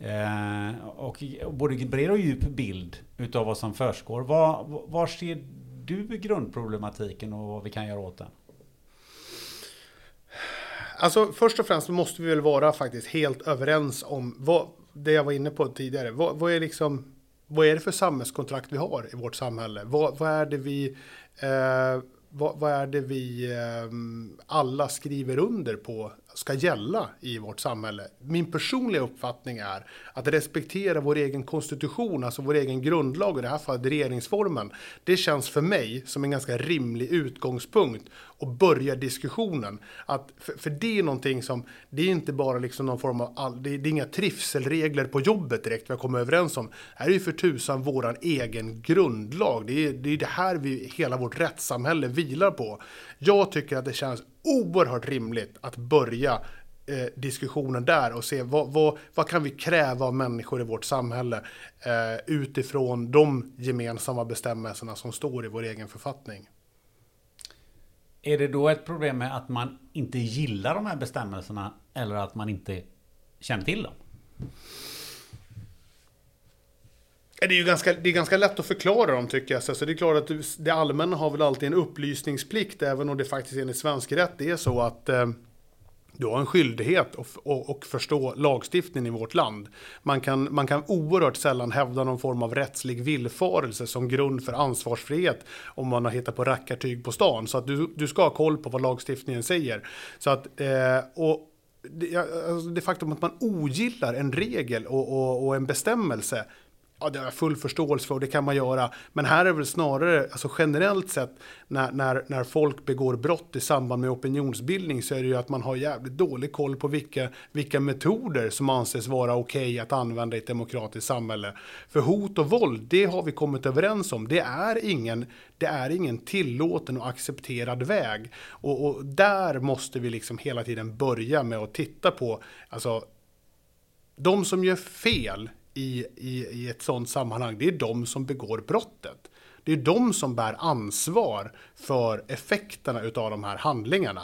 eh, och, både bred och djup bild utav vad som försiggår. Var, var ser du grundproblematiken och vad vi kan göra åt den? Alltså först och främst måste vi väl vara faktiskt helt överens om vad, det jag var inne på tidigare. Vad, vad, är, liksom, vad är det för samhällskontrakt vi har i vårt samhälle? Vad, vad är det vi, eh, vad, vad, är det vi eh, alla skriver under på ska gälla i vårt samhälle. Min personliga uppfattning är att respektera vår egen konstitution, alltså vår egen grundlag, i det här fallet regeringsformen. Det känns för mig som en ganska rimlig utgångspunkt och börja diskussionen. Att, för, för, det är någonting som, det är inte bara liksom någon form av, all, det, är, det är inga trivselregler på jobbet direkt vi har kommit överens om. Det här är ju för tusan våran egen grundlag. Det är, det är det här vi, hela vårt rättssamhälle vilar på. Jag tycker att det känns oerhört rimligt att börja eh, diskussionen där och se vad, vad, vad, kan vi kräva av människor i vårt samhälle eh, utifrån de gemensamma bestämmelserna som står i vår egen författning. Är det då ett problem med att man inte gillar de här bestämmelserna eller att man inte känner till dem? Det är ju ganska, det är ganska lätt att förklara dem tycker jag. Så det är klart att det allmänna har väl alltid en upplysningsplikt även om det faktiskt enligt svensk rätt är så att, eh, du har en skyldighet att och, och förstå lagstiftningen i vårt land. Man kan, man kan oerhört sällan hävda någon form av rättslig villfarelse som grund för ansvarsfrihet om man har hittat på rackartyg på stan. Så att du, du ska ha koll på vad lagstiftningen säger. Så att, eh, och det, alltså det faktum att man ogillar en regel och, och, och en bestämmelse Ja, det har jag full förståelse för och det kan man göra. Men här är det väl snarare, alltså generellt sett, när, när, när folk begår brott i samband med opinionsbildning så är det ju att man har jävligt dålig koll på vilka, vilka metoder som anses vara okej okay att använda i ett demokratiskt samhälle. För hot och våld, det har vi kommit överens om. Det är ingen, det är ingen tillåten och accepterad väg. Och, och där måste vi liksom hela tiden börja med att titta på, alltså de som gör fel i, i, i ett sådant sammanhang, det är de som begår brottet. Det är de som bär ansvar för effekterna av de här handlingarna.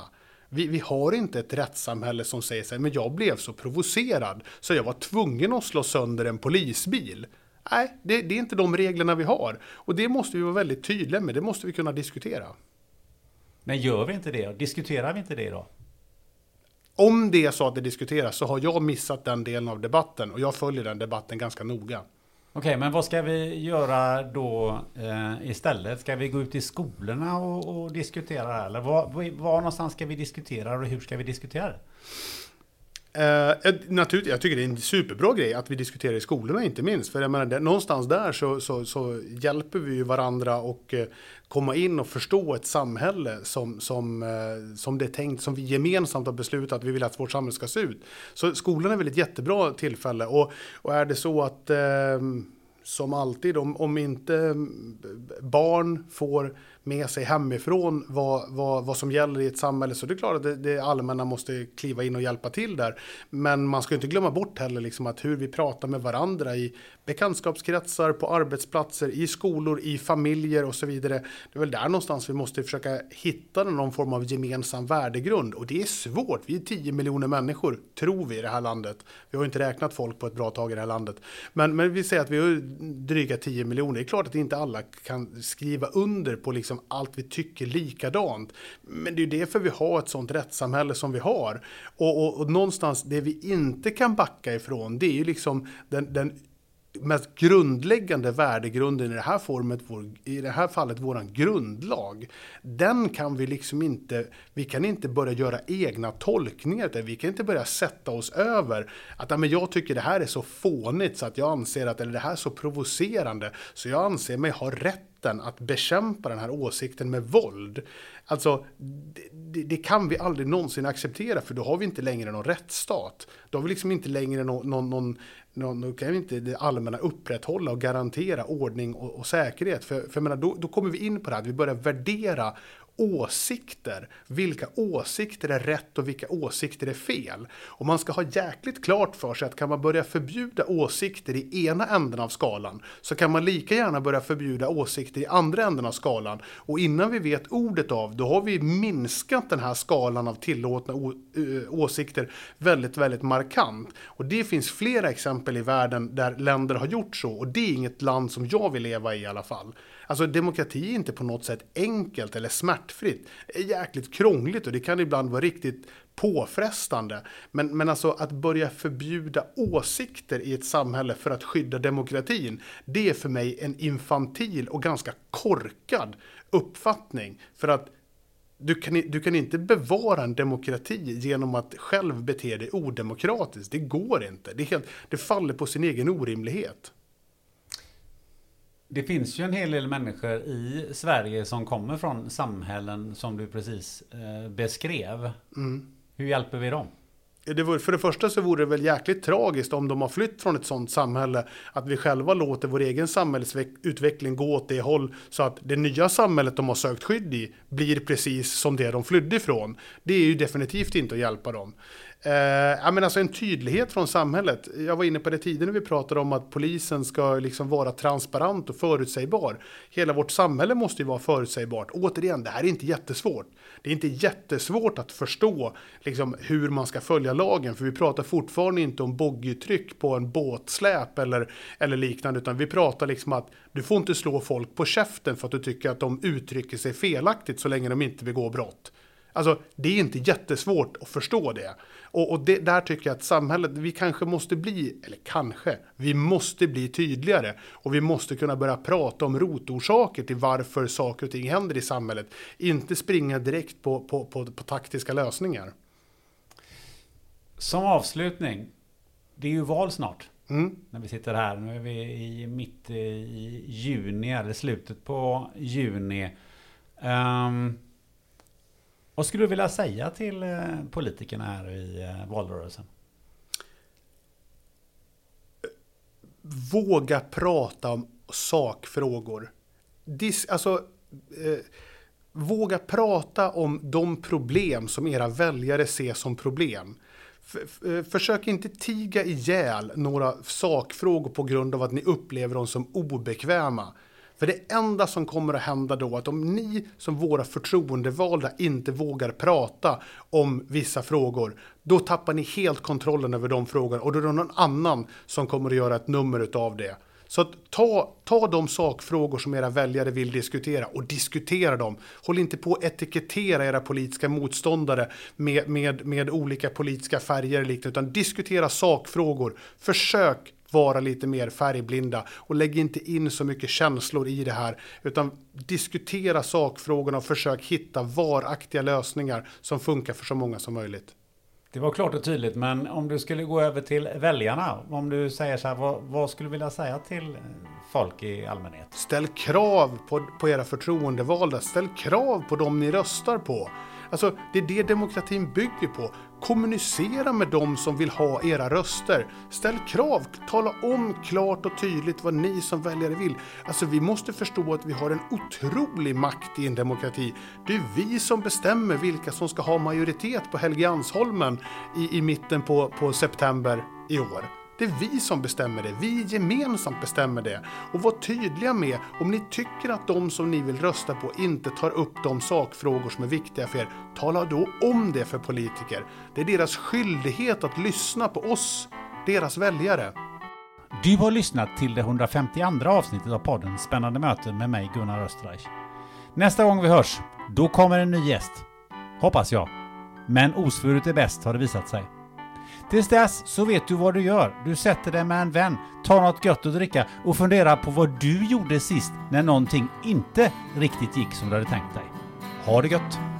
Vi, vi, har inte ett rättssamhälle som säger sig, men jag blev så provocerad så jag var tvungen att slå sönder en polisbil. Nej, det, det är inte de reglerna vi har. Och det måste vi vara väldigt tydliga med, det måste vi kunna diskutera. Men gör vi inte det? Diskuterar vi inte det idag? Om det är så att det diskuteras så har jag missat den delen av debatten och jag följer den debatten ganska noga. Okej, men vad ska vi göra då eh, istället? Ska vi gå ut i skolorna och, och diskutera det här? Eller var, var någonstans ska vi diskutera och hur ska vi diskutera det? Eh, eh naturligtvis, jag tycker det är en superbra grej att vi diskuterar i skolorna inte minst. För jag menar, det, någonstans där så, så, så, hjälper vi ju varandra och eh, komma in och förstå ett samhälle som, som, eh, som det är tänkt, som vi gemensamt har beslutat att vi vill att vårt samhälle ska se ut. Så skolan är väl ett jättebra tillfälle. Och, och är det så att eh, som alltid, om, om inte eh, barn får med sig hemifrån vad, vad, vad som gäller i ett samhälle så det är klart att det, det allmänna måste kliva in och hjälpa till där. Men man ska inte glömma bort heller liksom att hur vi pratar med varandra i bekantskapskretsar, på arbetsplatser, i skolor, i familjer och så vidare. Det är väl där någonstans vi måste försöka hitta någon form av gemensam värdegrund. Och det är svårt. Vi är 10 miljoner människor, tror vi, i det här landet. Vi har ju inte räknat folk på ett bra tag i det här landet. Men, men vi säger att vi har dryga 10 miljoner. Det är klart att inte alla kan skriva under på liksom Liksom allt vi tycker likadant. Men det är ju därför vi har ett sånt rättssamhälle som vi har. Och, och, och någonstans det vi inte kan backa ifrån, det är ju liksom den, den mest grundläggande värdegrunden i det här, formet, vår, i det här fallet våran grundlag, den kan vi liksom inte, vi kan inte börja göra egna tolkningar, vi kan inte börja sätta oss över att men jag tycker det här är så fånigt så att jag anser att, eller det här är så provocerande så jag anser mig ha rätt rätten att bekämpa den här åsikten med våld. Alltså, det, det, kan vi aldrig någonsin acceptera för då har vi inte längre någon rättsstat. Då har vi liksom inte längre någon, någon, någon då kan vi inte det allmänna upprätthålla och garantera ordning och, och säkerhet. För, för menar, då, då kommer vi in på det här att vi börjar värdera åsikter. Vilka åsikter är rätt och vilka åsikter är fel? Och man ska ha jäkligt klart för sig att kan man börja förbjuda åsikter i ena änden av skalan så kan man lika gärna börja förbjuda åsikter i andra änden av skalan. Och innan vi vet ordet av, då har vi minskat den här skalan av tillåtna åsikter väldigt, väldigt markant. Och det finns flera exempel i världen där länder har gjort så och det är inget land som jag vill leva i i alla fall. Alltså demokrati är inte på något sätt enkelt eller smärtfritt. Det är jäkligt krångligt och det kan ibland vara riktigt påfrestande. Men, men alltså att börja förbjuda åsikter i ett samhälle för att skydda demokratin, det är för mig en infantil och ganska korkad uppfattning. För att du kan, du kan inte bevara en demokrati genom att själv bete dig odemokratiskt. Det går inte. Det, är helt, det faller på sin egen orimlighet. Det finns ju en hel del människor i Sverige som kommer från samhällen som du precis eh, beskrev. Mm. Hur hjälper vi dem? Det vore, för det första så vore det väl jäkligt tragiskt om de har flytt från ett sådant samhälle att vi själva låter vår egen samhällsutveckling gå åt det håll så att det nya samhället de har sökt skydd i blir precis som det de flydde ifrån. Det är ju definitivt inte att hjälpa dem. Eh, ja, men alltså en tydlighet från samhället. Jag var inne på det tidigare när vi pratade om att polisen ska liksom vara transparent och förutsägbar. Hela vårt samhälle måste ju vara förutsägbart. Återigen, det här är inte jättesvårt. Det är inte jättesvårt att förstå liksom, hur man ska följa lagen. För vi pratar fortfarande inte om boggitryck på en båtsläp eller, eller liknande. Utan vi pratar liksom att du får inte slå folk på käften för att du tycker att de uttrycker sig felaktigt så länge de inte begår brott. Alltså, det är inte jättesvårt att förstå det. Och, och det, där tycker jag att samhället, vi kanske måste bli, eller kanske, vi måste bli tydligare. Och vi måste kunna börja prata om rotorsaker till varför saker och ting händer i samhället. Inte springa direkt på, på, på, på taktiska lösningar. Som avslutning, det är ju val snart. Mm. När vi sitter här. Nu är vi i mitt i juni, eller slutet på juni. Um, vad skulle du vilja säga till eh, politikerna här i eh, valrörelsen? Våga prata om sakfrågor. Dis, alltså, eh, våga prata om de problem som era väljare ser som problem. Eh, försök inte tiga ihjäl några sakfrågor på grund av att ni upplever dem som obekväma. För det enda som kommer att hända då att om ni som våra förtroendevalda inte vågar prata om vissa frågor, då tappar ni helt kontrollen över de frågorna och då är det någon annan som kommer att göra ett nummer av det. Så att ta, ta de sakfrågor som era väljare vill diskutera och diskutera dem. Håll inte på att etikettera era politiska motståndare med, med, med olika politiska färger liknande, utan diskutera sakfrågor. Försök vara lite mer färgblinda och lägg inte in så mycket känslor i det här utan diskutera sakfrågorna och försök hitta varaktiga lösningar som funkar för så många som möjligt. Det var klart och tydligt, men om du skulle gå över till väljarna, om du säger så här, vad, vad skulle du vilja säga till folk i allmänhet? Ställ krav på, på era förtroendevalda, ställ krav på dem ni röstar på. Alltså, det är det demokratin bygger på. Kommunicera med dem som vill ha era röster. Ställ krav, tala om klart och tydligt vad ni som väljare vill. Alltså, vi måste förstå att vi har en otrolig makt i en demokrati. Det är vi som bestämmer vilka som ska ha majoritet på Helgeandsholmen i, i mitten på, på september i år. Det är vi som bestämmer det. Vi gemensamt bestämmer det. Och var tydliga med om ni tycker att de som ni vill rösta på inte tar upp de sakfrågor som är viktiga för er. Tala då om det för politiker. Det är deras skyldighet att lyssna på oss, deras väljare. Du har lyssnat till det 152 avsnittet av podden Spännande möten med mig Gunnar Österreich. Nästa gång vi hörs, då kommer en ny gäst. Hoppas jag. Men osvuret är bäst har det visat sig. Tills dess så vet du vad du gör. Du sätter dig med en vän, tar något gött att dricka och funderar på vad du gjorde sist när någonting inte riktigt gick som du hade tänkt dig. Ha det gött!